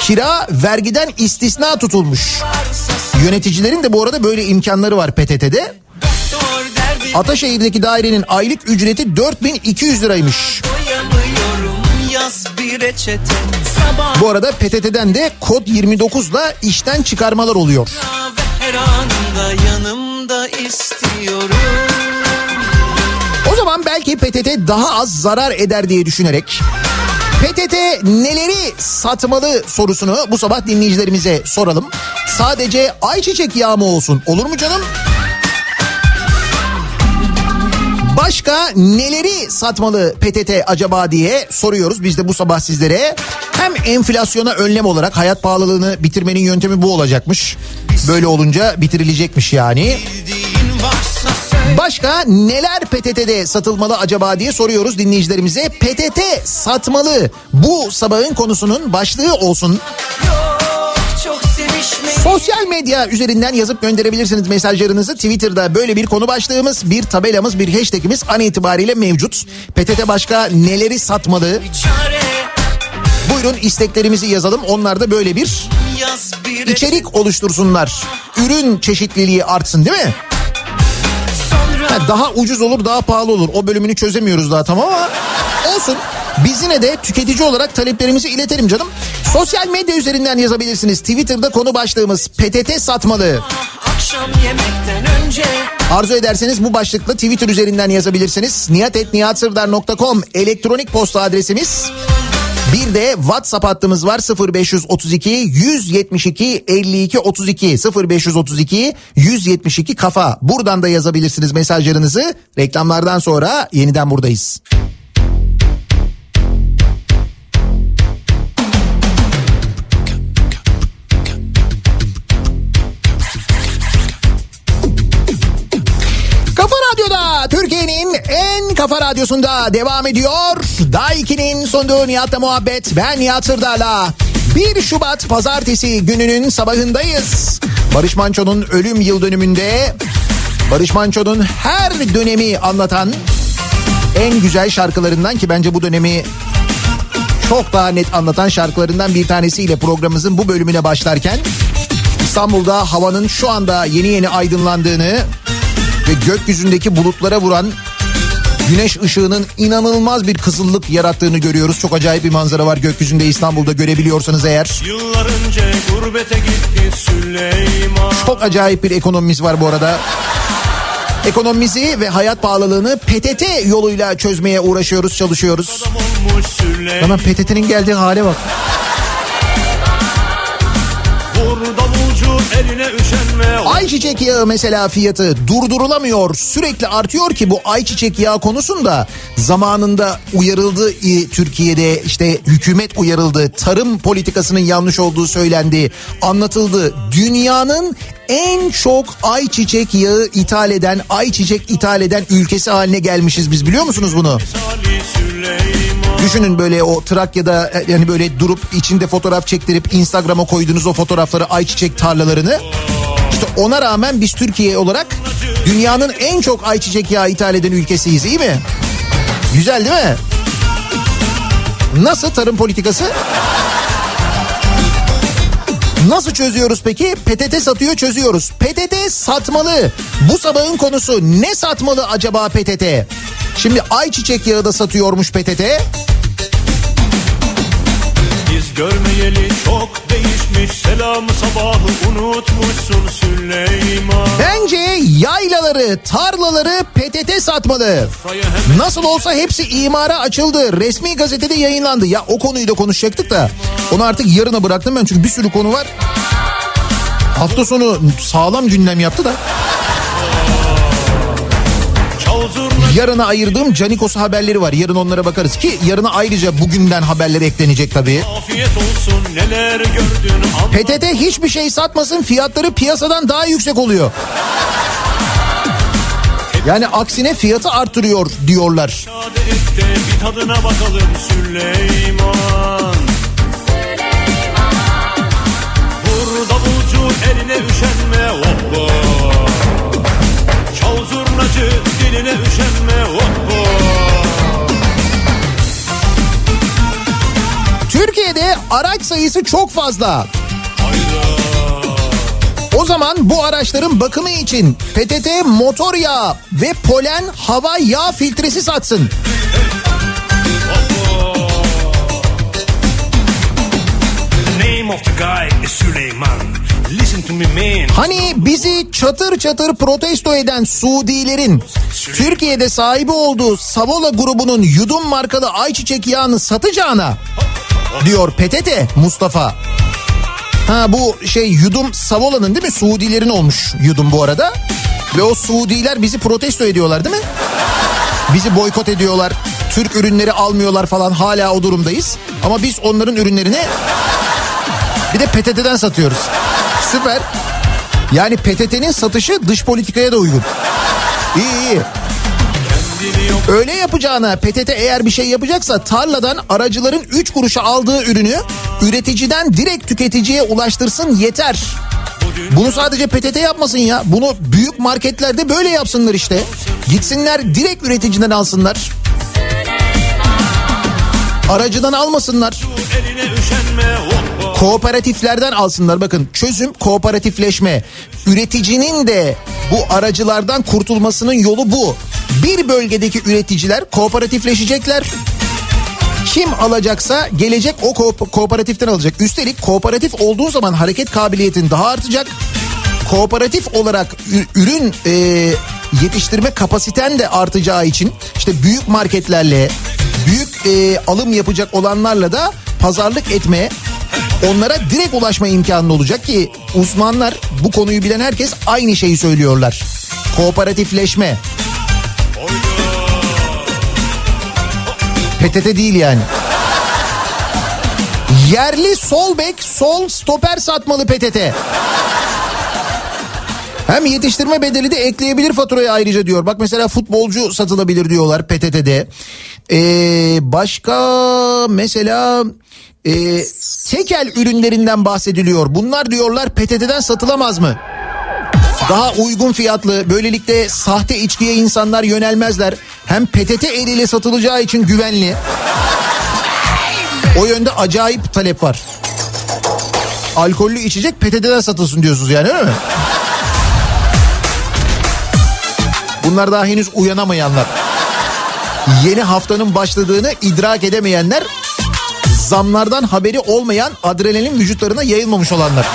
Kira vergiden istisna tutulmuş. Yöneticilerin de bu arada böyle imkanları var PTT'de. Ataşehir'deki dairenin aylık ücreti 4200 liraymış. Bu arada PTT'den de kod 29 ile işten çıkarmalar oluyor. her anında yanımda istiyorum Zaman belki PTT daha az zarar eder diye düşünerek PTT neleri satmalı sorusunu bu sabah dinleyicilerimize soralım. Sadece ayçiçek yağı mı olsun olur mu canım? Başka neleri satmalı PTT acaba diye soruyoruz biz de bu sabah sizlere. Hem enflasyona önlem olarak hayat pahalılığını bitirmenin yöntemi bu olacakmış. Böyle olunca bitirilecekmiş yani. bildiğin Başka neler PTT'de satılmalı acaba diye soruyoruz dinleyicilerimize. PTT satmalı bu sabahın konusunun başlığı olsun. yok Sosyal medya üzerinden yazıp gönderebilirsiniz mesajlarınızı. Twitter'da böyle bir konu başlığımız, bir tabelamız, bir hashtagimiz an itibariyle mevcut. PTT başka neleri satmalı? Buyurun isteklerimizi yazalım. Onlar da böyle bir içerik oluştursunlar. Ürün çeşitliliği artsın değil mi? Ha, daha ucuz olur daha pahalı olur. O bölümünü çözemiyoruz daha tamam ama olsun. Biz yine de tüketici olarak taleplerimizi iletelim canım. Sosyal medya üzerinden yazabilirsiniz. Twitter'da konu başlığımız PTT satmalı. Arzu ederseniz bu başlıkla Twitter üzerinden yazabilirsiniz. niyatetniyatsırdar.com elektronik posta adresimiz. Bir de WhatsApp hattımız var 0532 172 52 32 0532 172 kafa. Buradan da yazabilirsiniz mesajlarınızı. Reklamlardan sonra yeniden buradayız. Kafa radyosunda devam ediyor. Daiki'nin sunduğu Nihat'la muhabbet. Ben Nihat Sırdar'la. 1 Şubat pazartesi gününün sabahındayız. Barış Manço'nun ölüm yıl dönümünde Barış Manço'nun her dönemi anlatan en güzel şarkılarından ki bence bu dönemi çok daha net anlatan şarkılarından bir tanesiyle programımızın bu bölümüne başlarken İstanbul'da havanın şu anda yeni yeni aydınlandığını ve gökyüzündeki bulutlara vuran güneş ışığının inanılmaz bir kızıllık yarattığını görüyoruz. Çok acayip bir manzara var gökyüzünde İstanbul'da görebiliyorsanız eğer. Yıllar önce gurbete gitti Süleyman Çok acayip bir ekonomimiz var bu arada. Ekonomimizi ve hayat pahalılığını PTT yoluyla çözmeye uğraşıyoruz, çalışıyoruz. Hemen PTT'nin geldiği hale bak. Vur davulcu eline üşenme Ayçiçek yağı mesela fiyatı durdurulamıyor. Sürekli artıyor ki bu ayçiçek yağı konusunda zamanında uyarıldı Türkiye'de işte hükümet uyarıldı. Tarım politikasının yanlış olduğu söylendi, anlatıldı. Dünyanın en çok ayçiçek yağı ithal eden, ayçiçek ithal eden ülkesi haline gelmişiz biz biliyor musunuz bunu? Ali Süleyman Düşünün böyle o Trakya'da e, yani böyle durup içinde fotoğraf çektirip Instagram'a koyduğunuz o fotoğrafları ayçiçek tarlalarını. İşte ona rağmen biz Türkiye olarak dünyanın en çok ayçiçek yağı ithal eden ülkesiyiz iyi mi? Güzel değil mi? Nasıl tarım politikası? Nasıl çözüyoruz peki? PTT satıyor çözüyoruz. PTT satmalı. Bu sabahın konusu ne satmalı acaba PTT? Şimdi ayçiçek yağı da satıyormuş PTT. Biz görmeyeli çok değişmiş Selamı sabahı unutmuşsun Süleyman Bence yaylaları, tarlaları PTT satmalı. Nasıl olsa hepsi imara açıldı. Resmi gazetede yayınlandı. Ya o konuyu da konuşacaktık da onu artık yarına bıraktım ben çünkü bir sürü konu var. Hafta sonu sağlam gündem yaptı da. çal zurna Yarına ayırdığım Canikos haberleri var. Yarın onlara bakarız ki yarına ayrıca bugünden haberler eklenecek tabii. Olsun gördün PTT hiçbir şey satmasın fiyatları piyasadan daha yüksek oluyor. Yani aksine fiyatı artırıyor diyorlar. bakalım Süleyman sayısı çok fazla. O zaman bu araçların bakımı için PTT motor yağı ve polen hava yağ filtresi satsın. The name of the guy is Süleyman Listen to me man Hani bizi çatır çatır protesto eden Suudilerin Türkiye'de sahibi olduğu Savola grubunun yudum markalı ayçiçek yağını satacağına diyor PTT Mustafa. Ha bu şey yudum Savola'nın değil mi? Suudilerin olmuş yudum bu arada. Ve o Suudiler bizi protesto ediyorlar değil mi? Bizi boykot ediyorlar. Türk ürünleri almıyorlar falan hala o durumdayız. Ama biz onların ürünlerini bir de PTT'den satıyoruz. Süper. Yani PTT'nin satışı dış politikaya da uygun. İyi iyi. Öyle yapacağına PTT eğer bir şey yapacaksa tarladan aracıların 3 kuruşa aldığı ürünü üreticiden direkt tüketiciye ulaştırsın yeter. Bunu sadece PTT yapmasın ya. Bunu büyük marketlerde böyle yapsınlar işte. Gitsinler direkt üreticiden alsınlar. Aracıdan almasınlar. Eline üşenme Kooperatiflerden alsınlar bakın çözüm kooperatifleşme. Üreticinin de bu aracılardan kurtulmasının yolu bu. Bir bölgedeki üreticiler kooperatifleşecekler. Kim alacaksa gelecek o ko- kooperatiften alacak. Üstelik kooperatif olduğu zaman hareket kabiliyetin daha artacak. Kooperatif olarak ürün e, yetiştirme kapasiten de artacağı için işte büyük marketlerle büyük e, alım yapacak olanlarla da pazarlık etmeye onlara direkt ulaşma imkanı olacak ki uzmanlar bu konuyu bilen herkes aynı şeyi söylüyorlar. Kooperatifleşme. PTT değil yani. Yerli sol bek sol stoper satmalı PTT. Hem yetiştirme bedeli de ekleyebilir faturaya ayrıca diyor. Bak mesela futbolcu satılabilir diyorlar PTT'de. Ee, başka mesela e, tekel ürünlerinden bahsediliyor. Bunlar diyorlar PTT'den satılamaz mı? Daha uygun fiyatlı böylelikle sahte içkiye insanlar yönelmezler. Hem PTT eliyle satılacağı için güvenli. O yönde acayip talep var. Alkollü içecek PTT'den satılsın diyorsunuz yani öyle mi? Bunlar daha henüz uyanamayanlar. Yeni haftanın başladığını idrak edemeyenler zamlardan haberi olmayan adrenalin vücutlarına yayılmamış olanlar.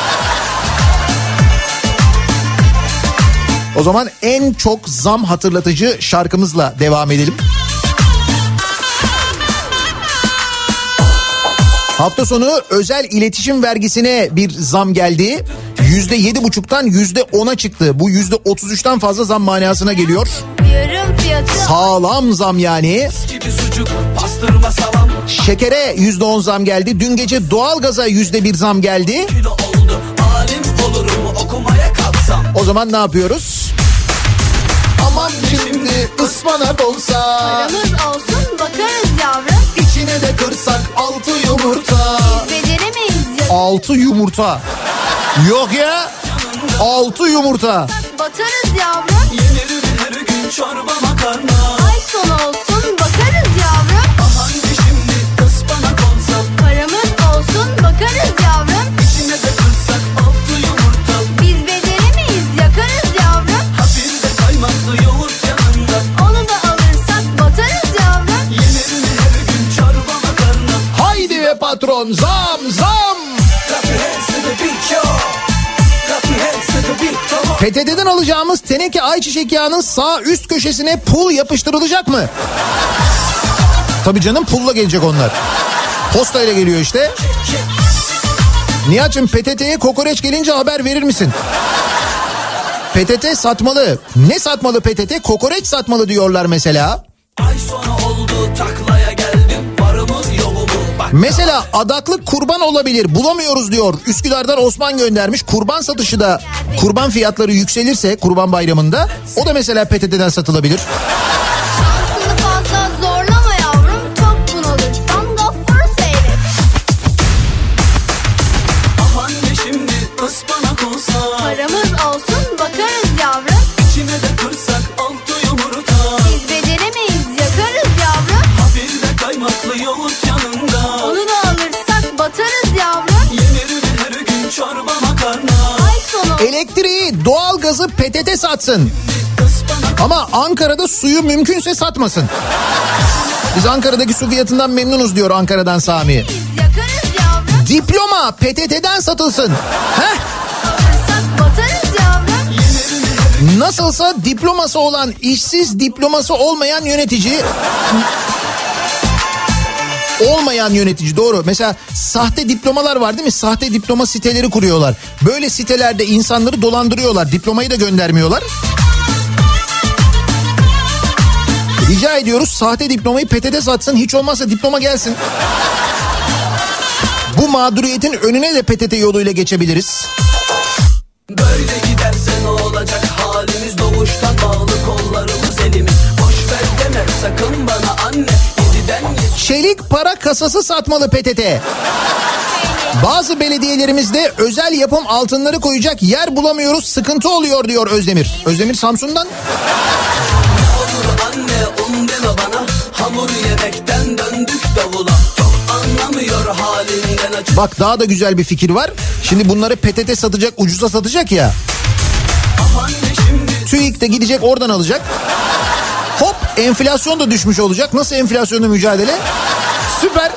O zaman en çok zam hatırlatıcı şarkımızla devam edelim. Hafta sonu özel iletişim vergisine bir zam geldi. Yüzde yedi buçuktan yüzde ona çıktı. Bu yüzde otuz üçten fazla zam manasına geliyor. Sağlam zam yani. Gibi sucuk pastırma salam Şekere yüzde on zam geldi. Dün gece doğalgaza yüzde bir zam geldi. Oldu olurum O zaman ne yapıyoruz? Aman şimdi ıspanak olsa paramız olsun bakarız yavrum. içine de kırsak altı yumurta. Beceremeyiz ya. Altı yumurta. Yok ya. Altı yumurta. Batarız yavrum. Yenirim her gün çorba makarna Ay sonu olsun beat come on PTT'den alacağımız teneke ayçiçek yağının sağ üst köşesine pul yapıştırılacak mı? Tabii canım pulla gelecek onlar. Posta ile geliyor işte. Nihat'cığım PTT'ye kokoreç gelince haber verir misin? PTT satmalı. Ne satmalı PTT? Kokoreç satmalı diyorlar mesela. Ay sonu oldu taklaya bak Mesela adaklık kurban olabilir bulamıyoruz diyor. Üsküdar'dan Osman göndermiş. Kurban satışı da kurban fiyatları yükselirse kurban bayramında o da mesela PTT'den satılabilir. Elektriği, doğalgazı PTT satsın. Ama Ankara'da suyu mümkünse satmasın. Biz Ankara'daki su fiyatından memnunuz diyor Ankara'dan Sami. Diploma PTT'den satılsın. Heh, nasılsa diploması olan işsiz diploması olmayan yönetici olmayan yönetici doğru. Mesela sahte diplomalar var değil mi? Sahte diploma siteleri kuruyorlar. Böyle sitelerde insanları dolandırıyorlar. Diplomayı da göndermiyorlar. Rica ediyoruz sahte diplomayı PTT satsın. Hiç olmazsa diploma gelsin. Bu mağduriyetin önüne de PTT yoluyla geçebiliriz. Çelik para kasası satmalı PTT. Bazı belediyelerimizde özel yapım altınları koyacak yer bulamıyoruz sıkıntı oluyor diyor Özdemir. Özdemir Samsun'dan. Bak daha da güzel bir fikir var. Şimdi bunları PTT satacak ucuza satacak ya. TÜİK de gidecek oradan alacak. Hop enflasyon da düşmüş olacak. Nasıl enflasyonla mücadele? Süper.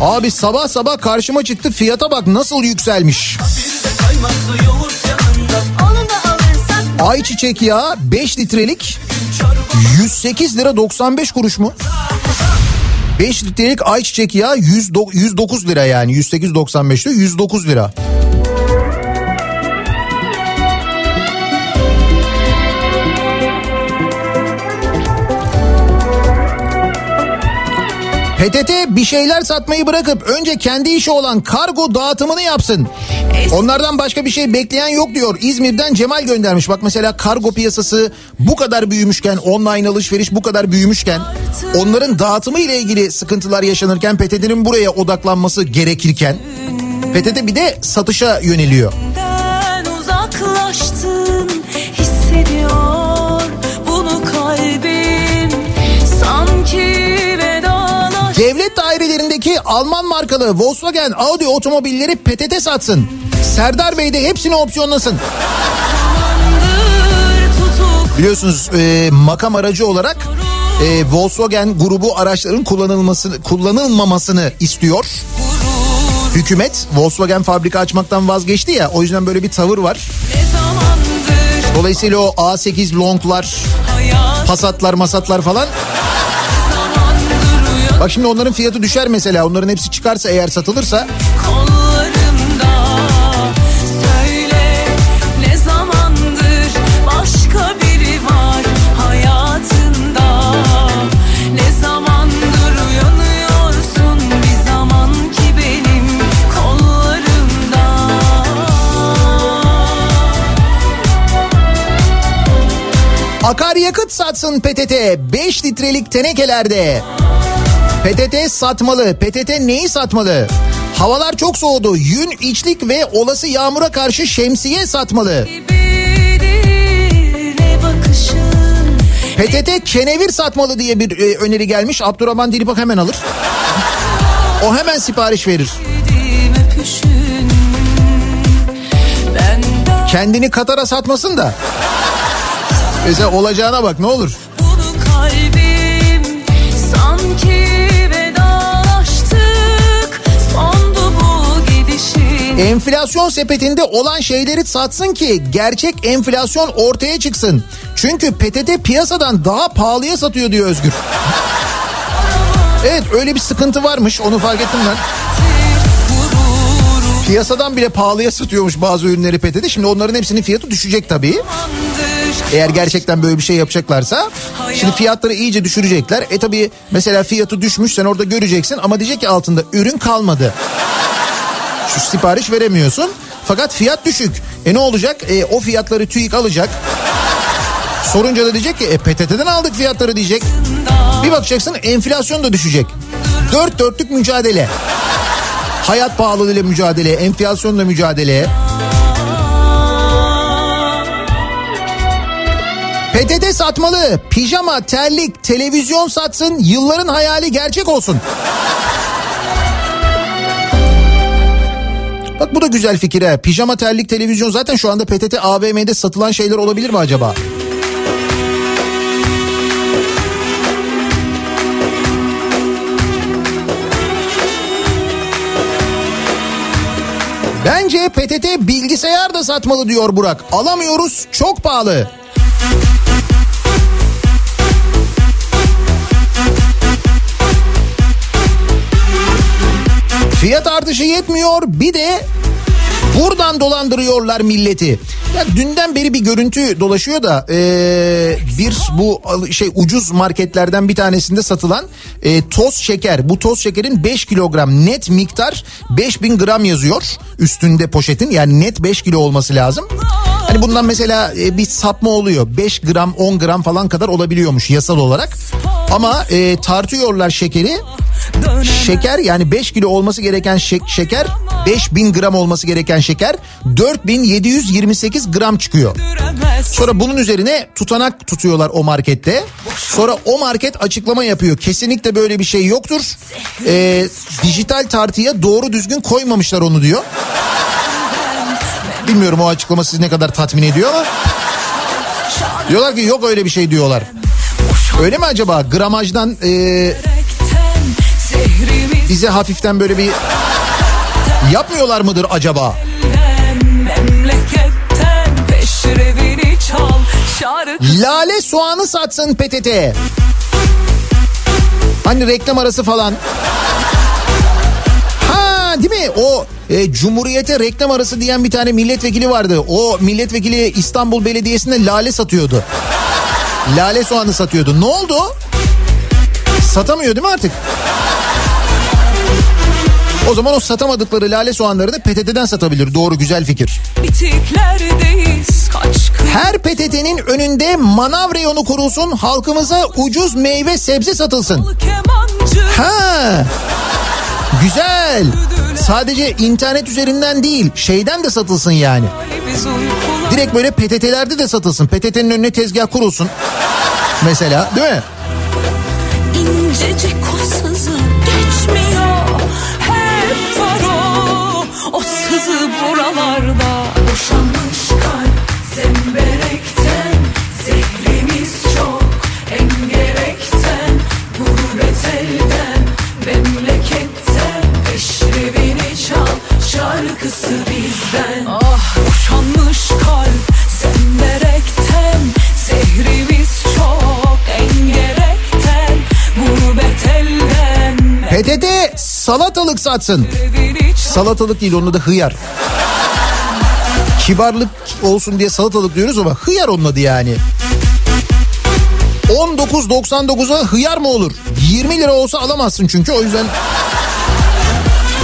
Abi sabah sabah karşıma çıktı fiyata bak nasıl yükselmiş. Ayçiçek yağı 5 litrelik çorba 108 lira 95 kuruş mu? 5 litrelik ayçiçek yağı 100 do- 109 lira yani 108.95 diyor 109 lira. PTT bir şeyler satmayı bırakıp önce kendi işi olan kargo dağıtımını yapsın. Onlardan başka bir şey bekleyen yok diyor. İzmir'den Cemal göndermiş. Bak mesela kargo piyasası bu kadar büyümüşken, online alışveriş bu kadar büyümüşken, onların dağıtımı ile ilgili sıkıntılar yaşanırken PTT'nin buraya odaklanması gerekirken PTT bir de satışa yöneliyor. Alman markalı Volkswagen Audi otomobilleri PTT satsın. Serdar Bey de hepsini opsiyonlasın. Biliyorsunuz e, makam aracı olarak e, Volkswagen grubu araçların kullanılması kullanılmamasını istiyor. Hükümet Volkswagen fabrika açmaktan vazgeçti ya o yüzden böyle bir tavır var. Dolayısıyla o A8 Long'lar, Passat'lar, Masat'lar falan bak şimdi onların fiyatı düşer mesela. Onların hepsi çıkarsa eğer satılırsa söyle başka biri var hayatında ne zamandır uyanıyorsun bir zaman ki benim kollarımda Akaryakıt satsın PTT 5 litrelik tenekelerde. PTT satmalı. PTT neyi satmalı? Havalar çok soğudu. Yün, içlik ve olası yağmura karşı şemsiye satmalı. PTT kenevir satmalı diye bir e, öneri gelmiş. Abdurrahman Dilipak hemen alır. O hemen sipariş verir. Kendini Katar'a satmasın da. Mesela olacağına bak ne olur. Enflasyon sepetinde olan şeyleri satsın ki gerçek enflasyon ortaya çıksın. Çünkü PTT piyasadan daha pahalıya satıyor diyor Özgür. Evet öyle bir sıkıntı varmış onu fark ettim ben. Piyasadan bile pahalıya satıyormuş bazı ürünleri PTT. Şimdi onların hepsinin fiyatı düşecek tabii. Eğer gerçekten böyle bir şey yapacaklarsa. Şimdi fiyatları iyice düşürecekler. E tabii mesela fiyatı düşmüş sen orada göreceksin ama diyecek ki altında ürün kalmadı. Şu sipariş veremiyorsun. Fakat fiyat düşük. E ne olacak? E, o fiyatları TÜİK alacak. Sorunca da diyecek ki e, PTT'den aldık fiyatları diyecek. Bir bakacaksın enflasyon da düşecek. Dört dörtlük mücadele. Hayat pahalılığıyla mücadele, enflasyonla mücadele. PTT satmalı. Pijama, terlik, televizyon satsın. Yılların hayali gerçek olsun. Bak bu da güzel fikir ha. Pijama, terlik, televizyon zaten şu anda PTT AVM'de satılan şeyler olabilir mi acaba? Bence PTT bilgisayar da satmalı diyor Burak. Alamıyoruz çok pahalı. Fiyat artışı yetmiyor bir de buradan dolandırıyorlar milleti. Ya dünden beri bir görüntü dolaşıyor da eee, bir bu şey ucuz marketlerden bir tanesinde satılan eee, toz şeker. Bu toz şekerin 5 kilogram net miktar 5000 gram yazıyor üstünde poşetin yani net 5 kilo olması lazım. Hani bundan mesela e, bir sapma oluyor 5 gram 10 gram falan kadar olabiliyormuş yasal olarak. Ama e, tartıyorlar şekeri Şeker yani 5 kilo olması gereken şek- şeker 5000 gram olması gereken şeker 4728 gram çıkıyor. Sonra bunun üzerine tutanak tutuyorlar o markette. Sonra o market açıklama yapıyor. Kesinlikle böyle bir şey yoktur. Ee, dijital tartıya doğru düzgün koymamışlar onu diyor. Bilmiyorum o açıklama sizi ne kadar tatmin ediyor ama. Diyorlar ki yok öyle bir şey diyorlar. Öyle mi acaba? Gramajdan e, Zehrimiz bize hafiften böyle bir yapmıyorlar mıdır acaba? Lale soğanı satsın PTT. Hani reklam arası falan. Ha değil mi? O e, Cumhuriyete reklam arası diyen bir tane milletvekili vardı. O milletvekili İstanbul Belediyesi'nde lale satıyordu. Lale soğanı satıyordu. Ne oldu? Satamıyor değil mi artık? O zaman o satamadıkları lale soğanları da PTT'den satabilir. Doğru güzel fikir. Her PTT'nin önünde manav reyonu kurulsun. Halkımıza ucuz meyve sebze satılsın. Ha. Güzel. Sadece internet üzerinden değil, şeyden de satılsın yani. Direkt böyle PTT'lerde de satılsın. PTT'nin önüne tezgah kurulsun. Mesela, değil mi? Bizden Ah boşanmış kalp zemberekten Zehrimiz çok engerekten Gurbet elden PTT salatalık satsın. Salatalık değil onun adı hıyar. Kibarlık olsun diye salatalık diyoruz ama hıyar onun adı yani. 19.99'a hıyar mı olur? 20 lira olsa alamazsın çünkü o yüzden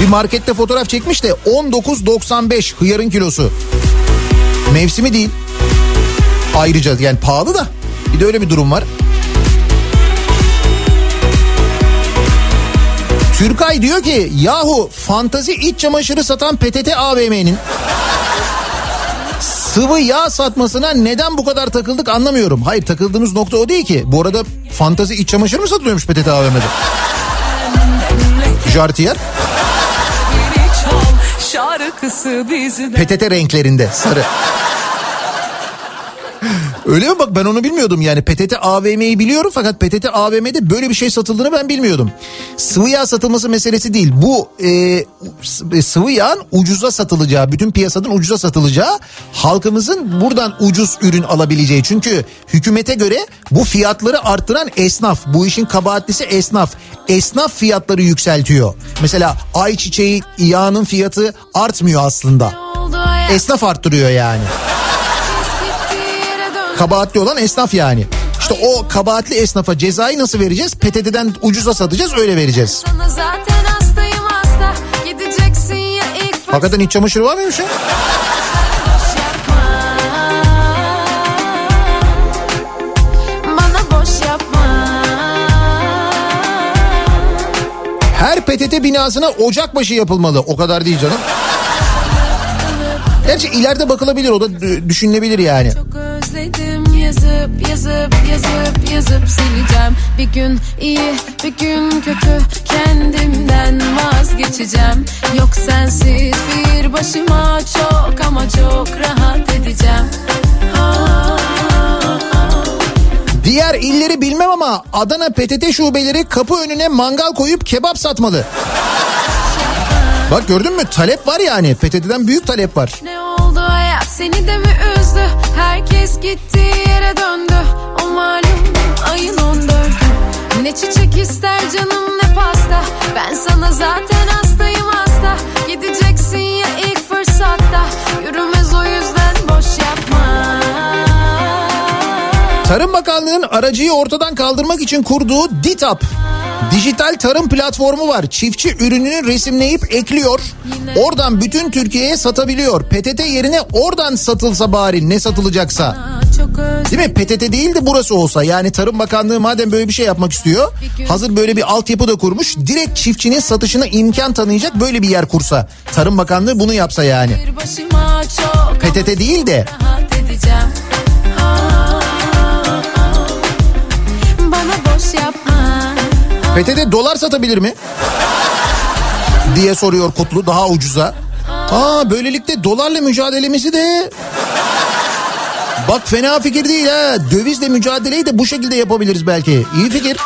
bir markette fotoğraf çekmiş de 19.95 hıyarın kilosu. Mevsimi değil. Ayrıca yani pahalı da bir de öyle bir durum var. Türkay diyor ki yahu fantazi iç çamaşırı satan PTT AVM'nin sıvı yağ satmasına neden bu kadar takıldık anlamıyorum. Hayır takıldığımız nokta o değil ki. Bu arada fantazi iç çamaşır mı satılıyormuş PTT AVM'de? Jartiyer PTT renklerinde sarı. Öyle mi bak ben onu bilmiyordum yani PTT AVM'yi biliyorum fakat PTT AVM'de böyle bir şey satıldığını ben bilmiyordum. Sıvı yağ satılması meselesi değil bu e, s- sıvı yağın ucuza satılacağı bütün piyasadan ucuza satılacağı halkımızın buradan ucuz ürün alabileceği. Çünkü hükümete göre bu fiyatları arttıran esnaf bu işin kabahatlisi esnaf. Esnaf fiyatları yükseltiyor. Mesela ayçiçeği yağının fiyatı artmıyor aslında. Esnaf arttırıyor yani. Kabahatli olan esnaf yani. İşte o kabahatli esnafa cezayı nasıl vereceğiz? PTT'den ucuza satacağız öyle vereceğiz. Hakikaten iç çamaşırı var mıymış ya? Her PTT binasına ocakbaşı yapılmalı. O kadar değil canım. Gerçi ileride bakılabilir o da düşünülebilir yani. Çok yazıp yazıp yazıp yazıp sileceğim. Bir gün iyi bir gün kötü. Kendimden vazgeçeceğim. Yok sensiz bir başıma çok ama çok rahat edeceğim. Diğer illeri bilmem ama Adana PTT şubeleri kapı önüne mangal koyup kebap satmalı. Bak gördün mü? Talep var yani. PTT'den büyük talep var. Ne oldu hayat? Seni de mi üzdü Herkes gittiği yere döndü. O malum ayın on dördü. Ne çiçek ister canım ne pasta. Ben sana zaten hastayım hasta. Gideceksin ya ilk fırsatta. Yürümez Tarım Bakanlığı'nın aracıyı ortadan kaldırmak için kurduğu DİTAP dijital tarım platformu var. Çiftçi ürününü resimleyip ekliyor. Oradan bütün Türkiye'ye satabiliyor. PTT yerine oradan satılsa bari ne satılacaksa. Değil mi? PTT değil de burası olsa. Yani Tarım Bakanlığı madem böyle bir şey yapmak istiyor. Hazır böyle bir altyapı da kurmuş. Direkt çiftçinin satışına imkan tanıyacak böyle bir yer kursa. Tarım Bakanlığı bunu yapsa yani. PTT değil de rahat PTT dolar satabilir mi? diye soruyor Kutlu daha ucuza. Aa böylelikle dolarla mücadelemizi de Bak fena fikir değil ha. Dövizle mücadeleyi de bu şekilde yapabiliriz belki. İyi fikir.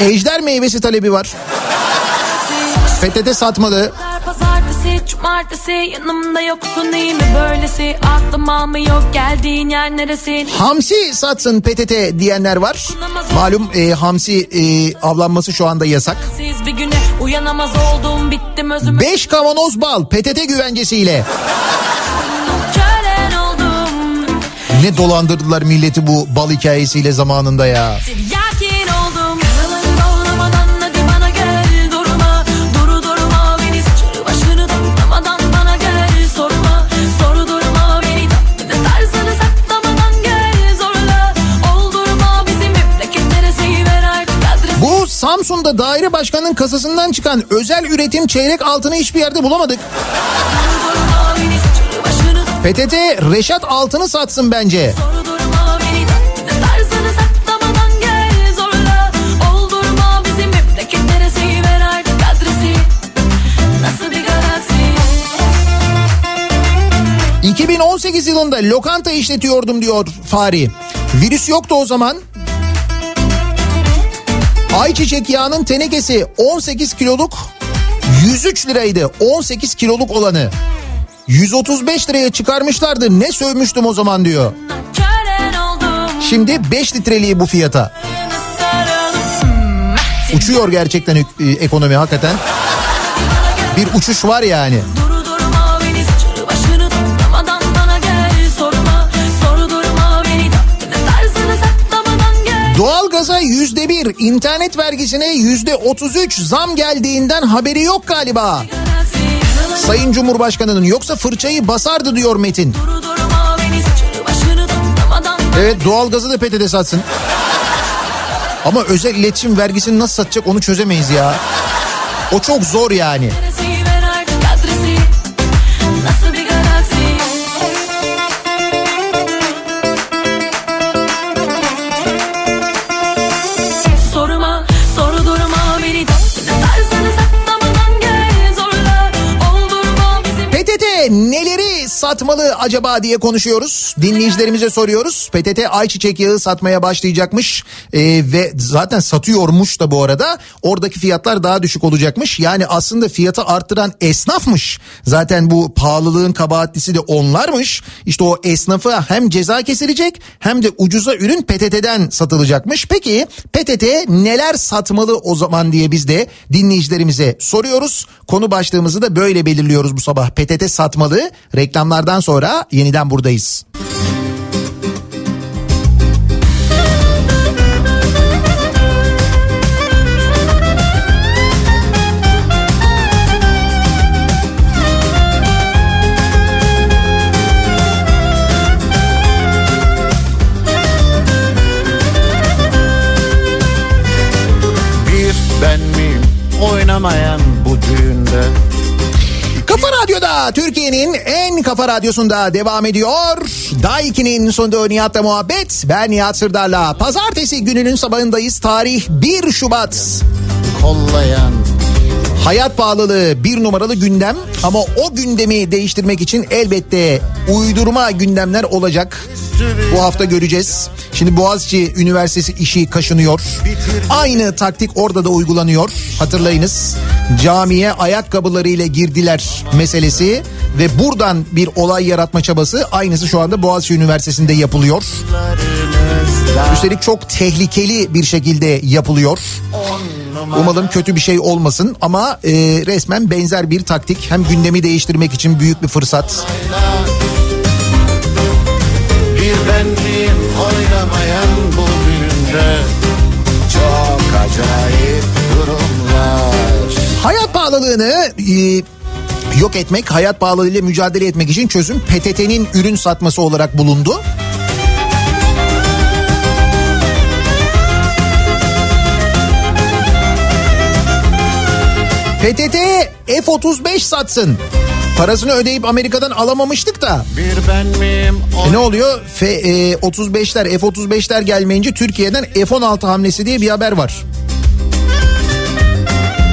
Ejder meyvesi talebi var. PTT satmalı. Pazartesi, cumartesi yanımda yoksun iyi mi böylesi Aklım almıyor geldiğin yer neresi Hamsi satsın PTT diyenler var. Malum e, hamsi e, avlanması şu anda yasak. Siz bir güne uyanamaz oldum bittim özüme 5 kavanoz bal PTT güvencesiyle. Ne dolandırdılar milleti bu bal hikayesiyle zamanında ya. Yakin Samsun'da daire başkanının kasasından çıkan özel üretim çeyrek altını hiçbir yerde bulamadık. PTT Reşat altını satsın bence. Soru durma beni tatlı tarzını saklamadan gel Zorla oldurma bizim memleketlere seyiver artık adresi Nasıl bir galaksi 2018 yılında lokanta işletiyordum diyor Fahri. Virüs yoktu o zaman. Ayçiçek yağının tenekesi 18 kiloluk 103 liraydı. 18 kiloluk olanı. 135 liraya çıkarmışlardı. Ne sövmüştüm o zaman diyor. Şimdi 5 litreliği bu fiyata. Uçuyor gerçekten e, ekonomi hakikaten. Bir uçuş var yani. Doğalgaza yüzde bir, internet vergisine yüzde otuz üç zam geldiğinden haberi yok galiba. Sayın Cumhurbaşkanı'nın yoksa fırçayı basardı diyor Metin. Evet doğalgazı da PTT satsın. Ama özel iletişim vergisini nasıl satacak onu çözemeyiz ya. O çok zor yani. Satmalı acaba diye konuşuyoruz. Dinleyicilerimize soruyoruz. PTT ayçiçek yağı satmaya başlayacakmış Ee, ve zaten satıyormuş da bu arada. Oradaki fiyatlar daha düşük olacakmış. Yani aslında fiyatı arttıran esnafmış. Zaten bu pahalılığın kabahatlisi de onlarmış. İşte o esnafa hem ceza kesilecek hem de ucuza ürün PTT'den satılacakmış. Peki PTT neler satmalı o zaman diye biz de dinleyicilerimize soruyoruz. Konu başlığımızı da böyle belirliyoruz bu sabah. PTT satmalı. Reklamlardan sonra yeniden buradayız. Türkiye'nin en kafa radyosunda devam ediyor. Daiki'nin sonunda Nihat'la muhabbet. Ben Nihat Sırdar'la. Pazartesi gününün sabahındayız. Tarih 1 Şubat. kollayan Hayat pahalılığı bir numaralı gündem ama o gündemi değiştirmek için elbette uydurma gündemler olacak. Bu hafta göreceğiz. Şimdi Boğaziçi Üniversitesi işi kaşınıyor. Aynı taktik orada da uygulanıyor. Hatırlayınız camiye ayakkabılarıyla girdiler meselesi ve buradan bir olay yaratma çabası aynısı şu anda Boğaziçi Üniversitesi'nde yapılıyor. Üstelik çok tehlikeli bir şekilde yapılıyor. Umalım kötü bir şey olmasın ama e, resmen benzer bir taktik. Hem gündemi değiştirmek için büyük bir fırsat. Bir ben miyim oynamayan bu düğünde Çok acayip durumlar Hayat pahalılığını e, yok etmek, hayat pahalılığıyla mücadele etmek için çözüm PTT'nin ürün satması olarak bulundu. F-35 satsın. Parasını ödeyip Amerika'dan alamamıştık da. Bir ben miyim E ne oluyor? F, e, 35'ler F-35'ler gelmeyince Türkiye'den F-16 hamlesi diye bir haber var.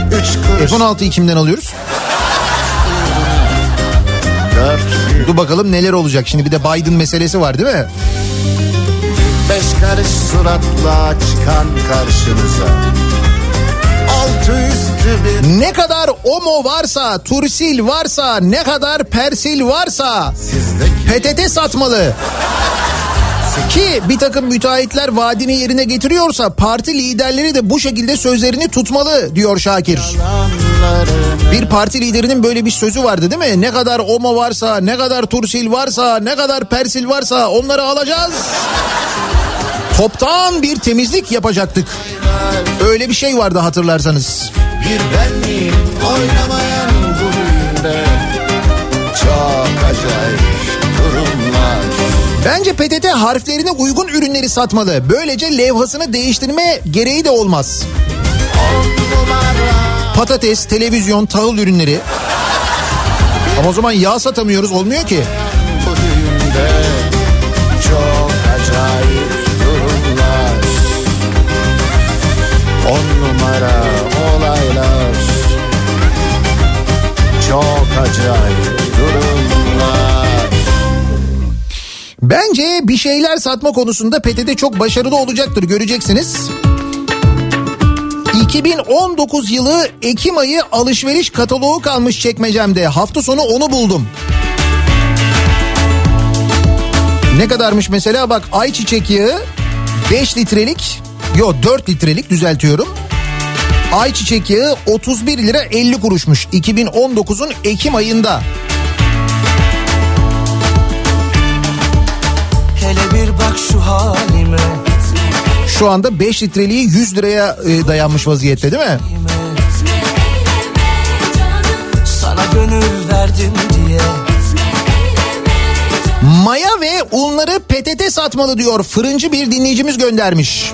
Üç kuruş F-16'yı kimden alıyoruz? dört Dur bakalım neler olacak. Şimdi bir de Biden meselesi var değil mi? Beş karış suratla çıkan karşınıza Ne kadar Omo varsa, Tursil varsa, ne kadar Persil varsa PTT satmalı. Ki bir takım müteahhitler vaadini yerine getiriyorsa parti liderleri de bu şekilde sözlerini tutmalı diyor Şakir. Bir parti liderinin böyle bir sözü vardı değil mi? Ne kadar OMA varsa, ne kadar Tursil varsa, ne kadar Persil varsa onları alacağız. Toptan bir temizlik yapacaktık. Öyle bir şey vardı hatırlarsanız. Bir benliğim oynamayan bu düğünde Çok acayip Bence PTT harflerine uygun ürünleri satmalı. Böylece levhasını değiştirme gereği de olmaz. Patates, televizyon, tahıl ürünleri. Ama o zaman yağ satamıyoruz olmuyor ki. Çok acayip durumlar On numara olaylar Çok acayip durumlar Bence bir şeyler satma konusunda PTT çok başarılı olacaktır göreceksiniz. 2019 yılı Ekim ayı alışveriş kataloğu kalmış çekmecemde. Hafta sonu onu buldum. Ne kadarmış mesela bak ayçiçek yağı 5 litrelik yo 4 litrelik düzeltiyorum. Ayçiçek yağı 31 lira 50 kuruşmuş 2019'un Ekim ayında. Bak şu halime Şu anda 5 litreliği 100 liraya e, dayanmış vaziyette değil mi? Sana gönül verdim diye Maya ve unları PTT satmalı diyor fırıncı bir dinleyicimiz göndermiş.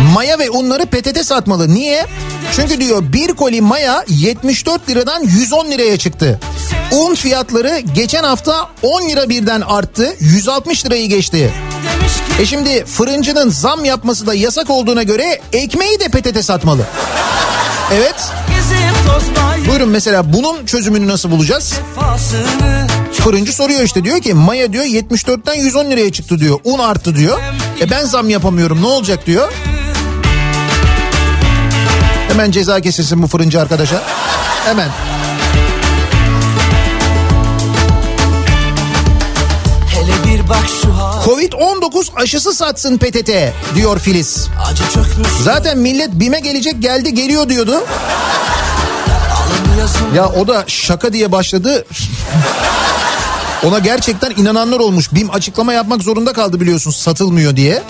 Maya ve unları PTT satmalı. Niye? Çünkü diyor bir koli maya 74 liradan 110 liraya çıktı. Un fiyatları geçen hafta 10 lira birden arttı. 160 lirayı geçti. E şimdi fırıncının zam yapması da yasak olduğuna göre ekmeği de PTT satmalı. Evet. Buyurun mesela bunun çözümünü nasıl bulacağız? Fırıncı soruyor işte diyor ki maya diyor 74'ten 110 liraya çıktı diyor. Un arttı diyor. E ben zam yapamıyorum ne olacak diyor. Hemen ceza kesilsin bu fırıncı arkadaşa. Hemen. Hele bir bak şu hal Covid-19 aşısı satsın PTT diyor Filiz. Zaten millet BİM'e gelecek geldi geliyor diyordu. Ya o da şaka diye başladı. Ona gerçekten inananlar olmuş. BİM açıklama yapmak zorunda kaldı biliyorsun satılmıyor diye.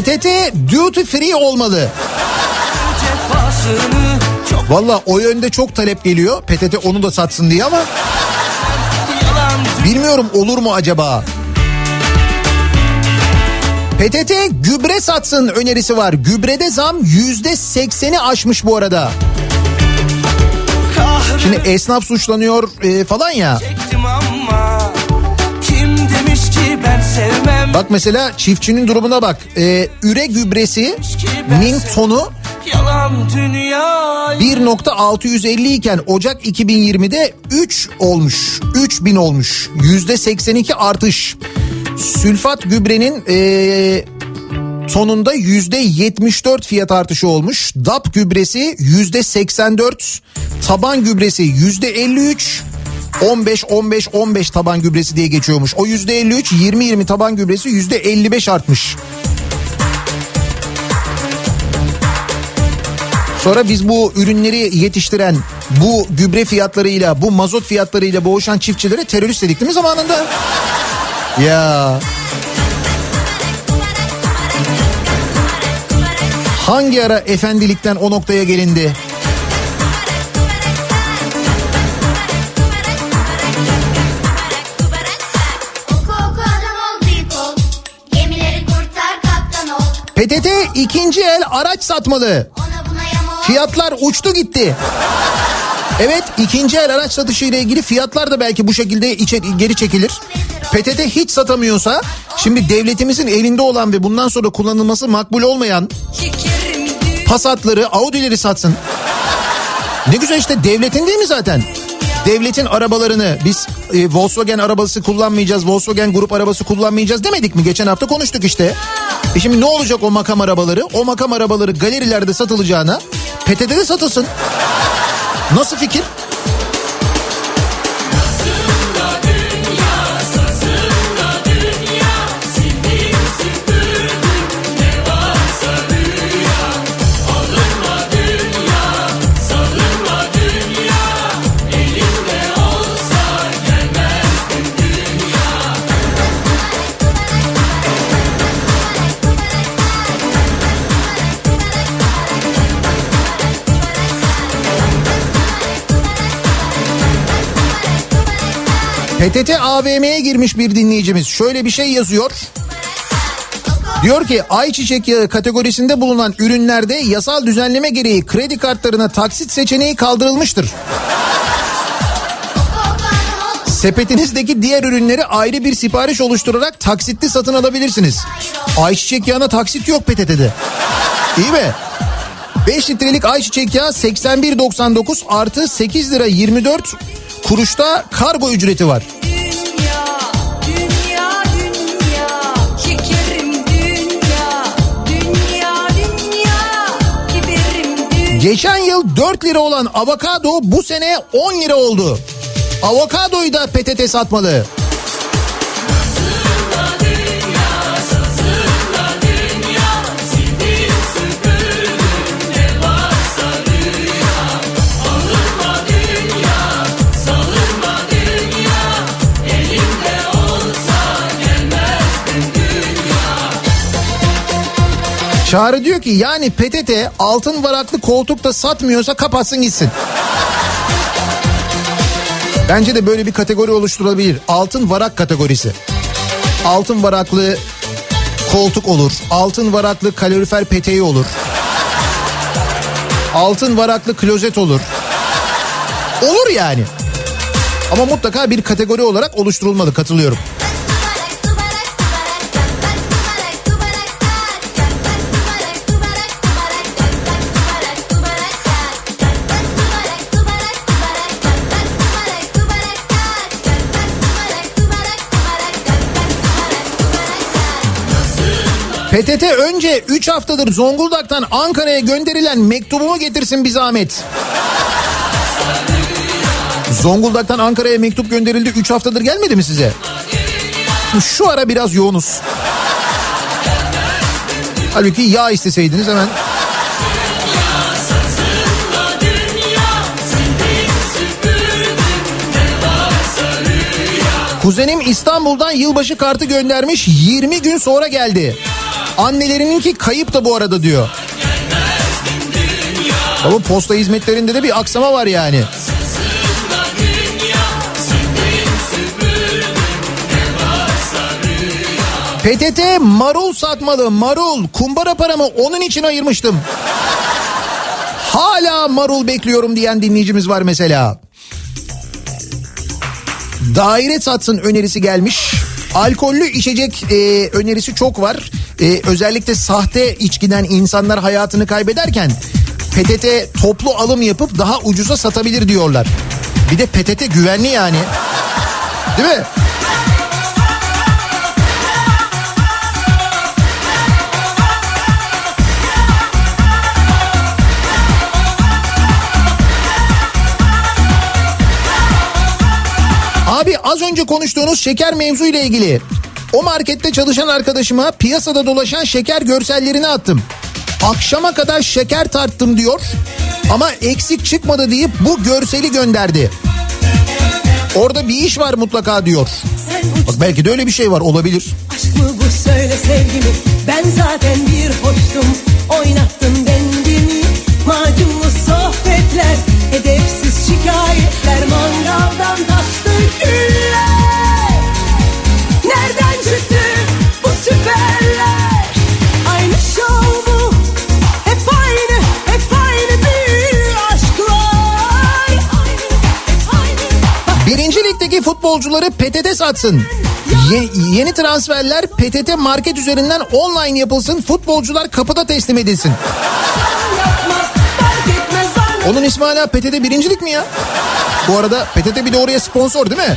PTT duty free olmalı. Valla o yönde çok talep geliyor. PTT onu da satsın diye ama bilmiyorum olur mu acaba? PTT gübre satsın önerisi var. Gübrede zam yüzde sekseni aşmış bu arada. Şimdi esnaf suçlanıyor e, falan ya. Bak mesela çiftçinin durumuna bak. E, üre gübresi min tonu Yalan dünya 1.650 iken Ocak 2020'de 3 olmuş. 3000 olmuş. Yüzde 82 artış. Sülfat gübrenin eee tonunda yüzde 74 fiyat artışı olmuş. DAP gübresi yüzde 84. Taban gübresi yüzde 53. 15 15 15 taban gübresi diye geçiyormuş. O yüzde 53 20 20 taban gübresi yüzde 55 artmış. Sonra biz bu ürünleri yetiştiren bu gübre fiyatlarıyla bu mazot fiyatlarıyla boğuşan çiftçilere terörist dedik değil mi zamanında? Ya. Hangi ara efendilikten o noktaya gelindi? PTT ikinci el araç satmalı. Fiyatlar uçtu gitti. Evet ikinci el araç satışı ile ilgili fiyatlar da belki bu şekilde içe, geri çekilir. PTT hiç satamıyorsa şimdi devletimizin elinde olan ve bundan sonra kullanılması makbul olmayan Passat'ları, Audi'leri satsın. Ne güzel işte devletin değil mi zaten? devletin arabalarını biz e, Volkswagen arabası kullanmayacağız, Volkswagen grup arabası kullanmayacağız demedik mi? Geçen hafta konuştuk işte. E şimdi ne olacak o makam arabaları? O makam arabaları galerilerde satılacağına PTT'de satılsın. Nasıl fikir? PTT AVM'ye girmiş bir dinleyicimiz. Şöyle bir şey yazıyor. Diyor ki ayçiçek yağı kategorisinde bulunan ürünlerde yasal düzenleme gereği kredi kartlarına taksit seçeneği kaldırılmıştır. Sepetinizdeki diğer ürünleri ayrı bir sipariş oluşturarak taksitli satın alabilirsiniz. Ayçiçek yağına taksit yok PTT'de. İyi mi? 5 litrelik ayçiçek yağı 81.99 artı 8 lira 24 kuruşta kargo ücreti var. Dünya, dünya, dünya, şekerim dünya, dünya, dünya, kiberim dünya. Geçen yıl 4 lira olan avokado bu sene 10 lira oldu. Avokadoyu da PTT satmalı. Çağrı diyor ki yani PTT altın varaklı koltuk da satmıyorsa kapatsın gitsin. Bence de böyle bir kategori oluşturulabilir. Altın varak kategorisi. Altın varaklı koltuk olur. Altın varaklı kalorifer peteği olur. Altın varaklı klozet olur. Olur yani. Ama mutlaka bir kategori olarak oluşturulmalı katılıyorum. PTT önce 3 haftadır Zonguldak'tan Ankara'ya gönderilen mektubumu getirsin bir zahmet. Zonguldak'tan Ankara'ya mektup gönderildi 3 haftadır gelmedi mi size? Şu ara biraz yoğunuz. Halbuki yağ isteseydiniz hemen. Kuzenim İstanbul'dan yılbaşı kartı göndermiş 20 gün sonra geldi. Annelerininki kayıp da bu arada diyor. Ama posta hizmetlerinde de bir aksama var yani. PTT marul satmalı marul kumbara paramı onun için ayırmıştım. Hala marul bekliyorum diyen dinleyicimiz var mesela. Daire satsın önerisi gelmiş. Alkollü içecek e, önerisi çok var. E, özellikle sahte içkiden insanlar hayatını kaybederken PTT toplu alım yapıp daha ucuza satabilir diyorlar. Bir de PTT güvenli yani. Değil mi? Abi az önce konuştuğunuz şeker mevzu ile ilgili o markette çalışan arkadaşıma piyasada dolaşan şeker görsellerini attım. Akşama kadar şeker tarttım diyor ama eksik çıkmadı deyip bu görseli gönderdi. Orada bir iş var mutlaka diyor. Bak belki de öyle bir şey var olabilir. Aşk mı bu söyle sevgimi Ben zaten bir hoştum Oynattın dengimi Macunlu sohbetler Edepsiz şikayetler Mangaldan taştı küller futbolcuları PTT satsın. Ye- yeni transferler PTT market üzerinden online yapılsın. Futbolcular kapıda teslim edilsin. Onun ismi hala PTT birincilik mi ya? Bu arada PTT bir de oraya sponsor değil mi?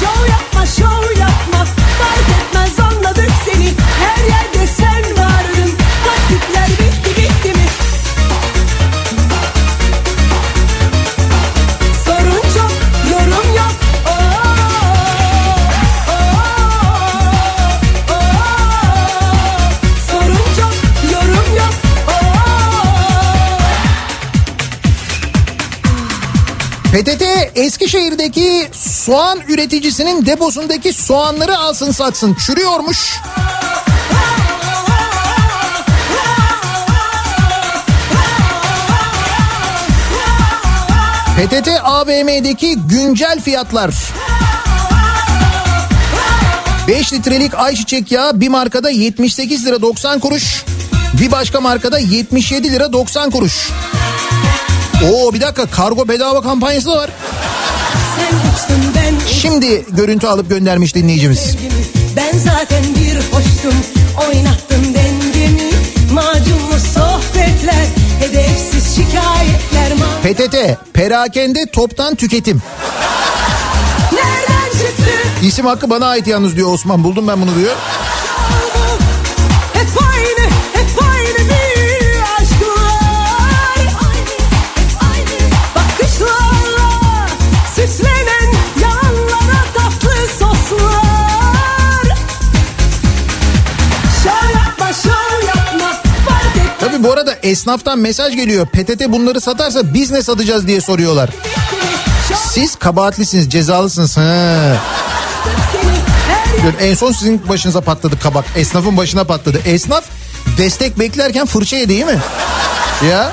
Şov yapma şov yapma fark etmez anladık seni her yerde PTT Eskişehir'deki soğan üreticisinin deposundaki soğanları alsın satsın. Çürüyormuş. PTT AVM'deki güncel fiyatlar. 5 litrelik ayçiçek yağı bir markada 78 lira 90 kuruş. Bir başka markada 77 lira 90 kuruş. Oo bir dakika kargo bedava kampanyası da var. Şimdi görüntü alıp göndermiş dinleyicimiz. Ben zaten bir hoştum Oynattın dengemi Macunlu sohbetler Hedefsiz şikayetler PTT perakende toptan tüketim. Nereden çıktı İsim hakkı bana ait yalnız diyor Osman. Buldum ben bunu diyor. Esnaftan mesaj geliyor. PTT bunları satarsa biz ne satacağız diye soruyorlar. Siz kabahatlisiniz, cezalısınız. Ha. En son sizin başınıza patladı kabak. Esnafın başına patladı. Esnaf destek beklerken fırça yedi değil mi? Ya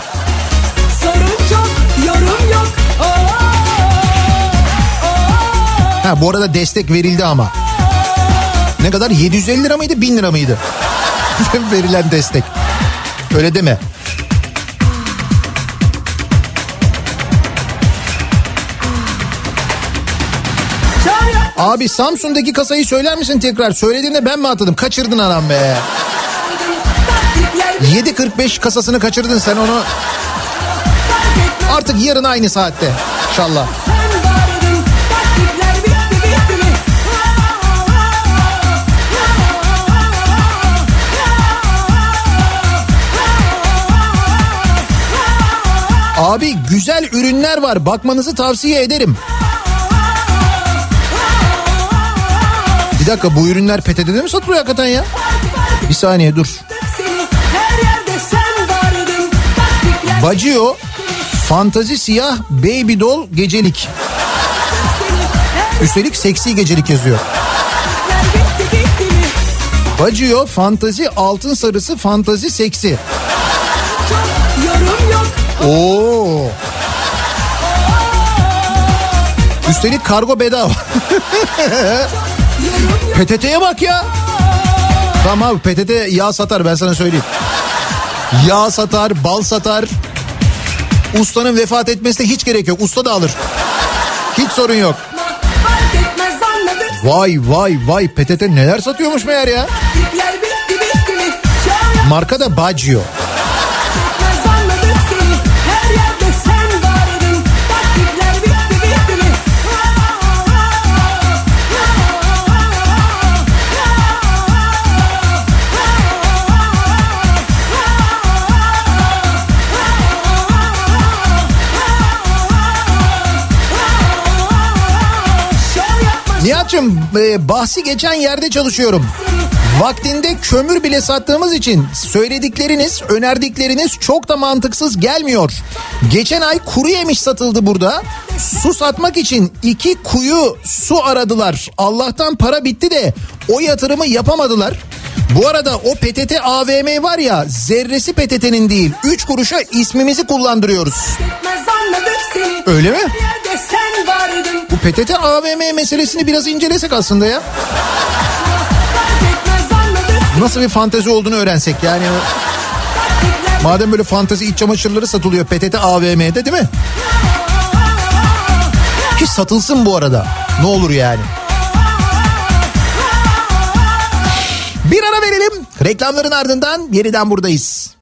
ha bu arada destek verildi ama. Ne kadar 750 lira mıydı 1000 lira mıydı? Verilen destek. Öyle deme. Abi Samsun'daki kasayı söyler misin tekrar? Söylediğinde ben mi atladım? Kaçırdın anam be. 7.45 kasasını kaçırdın sen onu. Artık yarın aynı saatte. İnşallah. Abi güzel ürünler var. Bakmanızı tavsiye ederim. Bir dakika bu ürünler PTT'de mi satılıyor hakikaten ya? Bir saniye dur. Bacıyor fantazi siyah baby doll gecelik. Üstelik seksi gecelik yazıyor. Bacıyor fantazi altın sarısı fantazi seksi. Oo. Üstelik kargo bedava. PTT'ye bak ya. Tamam abi PTT yağ satar ben sana söyleyeyim. Yağ satar, bal satar. Ustanın vefat etmesine hiç gerek yok. Usta da alır. Hiç sorun yok. Vay vay vay PTT neler satıyormuş meğer ya. Marka da Baggio. Nihat'cığım e, bahsi geçen yerde çalışıyorum. Vaktinde kömür bile sattığımız için söyledikleriniz, önerdikleriniz çok da mantıksız gelmiyor. Geçen ay kuru yemiş satıldı burada. Su satmak için iki kuyu su aradılar. Allah'tan para bitti de o yatırımı yapamadılar. Bu arada o PTT AVM var ya zerresi PTT'nin değil. 3 kuruşa ismimizi kullandırıyoruz. Öyle mi? Sen vardın. Bu PTT AVM meselesini biraz incelesek aslında ya. Nasıl bir fantezi olduğunu öğrensek yani. Madem böyle fantezi iç çamaşırları satılıyor PTT AVM'de değil mi? Ki satılsın bu arada. Ne olur yani. Bir ara verelim. Reklamların ardından yeniden buradayız.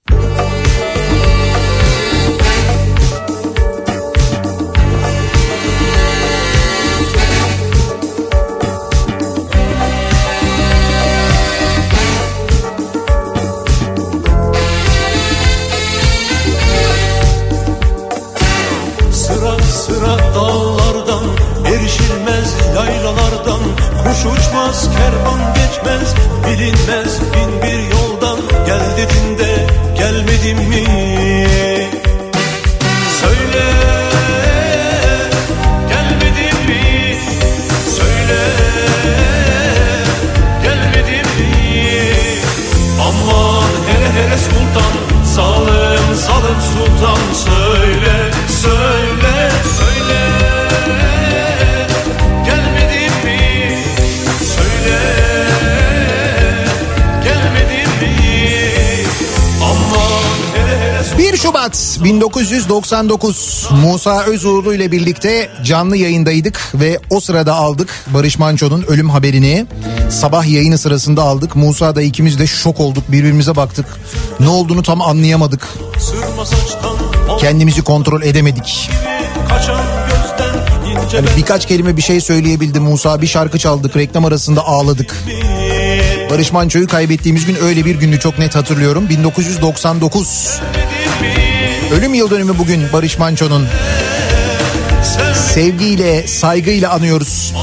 Uçmaz kervan geçmez bilinmez bin bir yoldan gel dediğinde gelmedim mi? Söyle gelmedim mi? Söyle gelmedim mi? Aman hele hele sultan zalim zalim sultan söyle söyle 1999 Musa Özuğurlu ile birlikte canlı yayındaydık ve o sırada aldık Barış Manço'nun ölüm haberini. Sabah yayını sırasında aldık. Musa da ikimiz de şok olduk birbirimize baktık. Ne olduğunu tam anlayamadık. Kendimizi kontrol edemedik. Yani birkaç kelime bir şey söyleyebildi Musa. Bir şarkı çaldık reklam arasında ağladık. Barış Manço'yu kaybettiğimiz gün öyle bir gündü çok net hatırlıyorum. 1999. Ölüm yıl dönümü bugün Barış Manço'nun. Sevgiyle, saygıyla anıyoruz.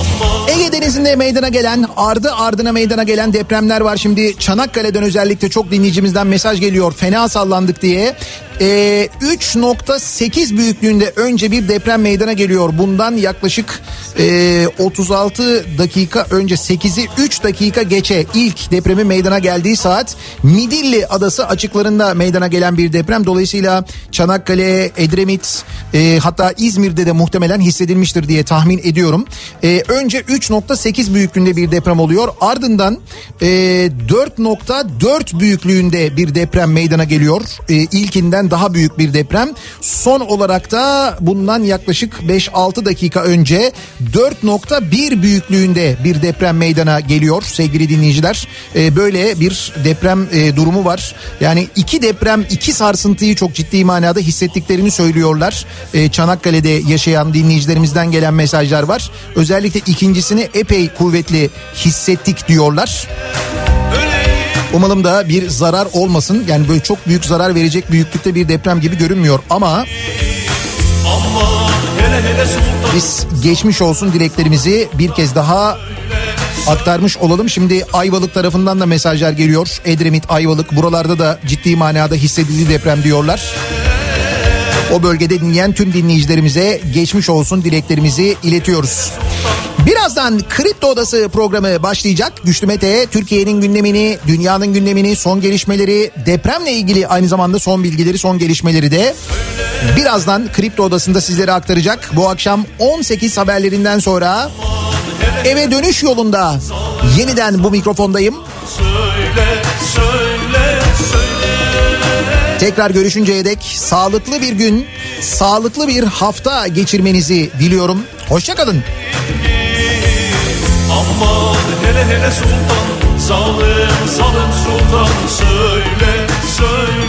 Ege Denizi'nde meydana gelen, ardı ardına meydana gelen depremler var. Şimdi Çanakkale'den özellikle çok dinleyicimizden mesaj geliyor. Fena sallandık diye. Ee, 3.8 büyüklüğünde önce bir deprem meydana geliyor. Bundan yaklaşık e, 36 dakika önce 8'i 3 dakika geçe ilk depremi meydana geldiği saat Midilli Adası açıklarında meydana gelen bir deprem. Dolayısıyla Çanakkale, Edremit e, hatta İzmir'de de muhtemelen hissedilmiştir diye tahmin ediyorum. E, önce 3.8 büyüklüğünde bir deprem oluyor. Ardından e, 4.4 büyüklüğünde bir deprem meydana geliyor. E, ilkinden daha büyük bir deprem. Son olarak da bundan yaklaşık 5-6 dakika önce 4.1 büyüklüğünde bir deprem meydana geliyor sevgili dinleyiciler. E, böyle bir deprem e, durumu var. Yani iki deprem iki sarsıntıyı çok ciddi manada hissettiklerini söylüyorlar. E, Çanakkale'de yaşayan dinleyicilerimizden gelen mesajlar var. Özellikle ikincisini epey kuvvetli hissettik diyorlar. Umalım da bir zarar olmasın. Yani böyle çok büyük zarar verecek büyüklükte bir deprem gibi görünmüyor ama aman hele hele biz geçmiş olsun dileklerimizi bir kez daha aktarmış olalım. Şimdi Ayvalık tarafından da mesajlar geliyor. Edremit, Ayvalık buralarda da ciddi manada hissedildi deprem diyorlar. O bölgede dinleyen tüm dinleyicilerimize geçmiş olsun dileklerimizi iletiyoruz. Birazdan Kripto Odası programı başlayacak. Güçlü Mete Türkiye'nin gündemini, dünyanın gündemini, son gelişmeleri, depremle ilgili aynı zamanda son bilgileri, son gelişmeleri de birazdan Kripto Odası'nda sizlere aktaracak. Bu akşam 18 haberlerinden sonra eve dönüş yolunda yeniden bu mikrofondayım. söyle söyle söyle Tekrar görüşünceye dek sağlıklı bir gün, sağlıklı bir hafta geçirmenizi diliyorum. Hoşçakalın. Aman hele hele sultan zalim zalim sultan söyle söyle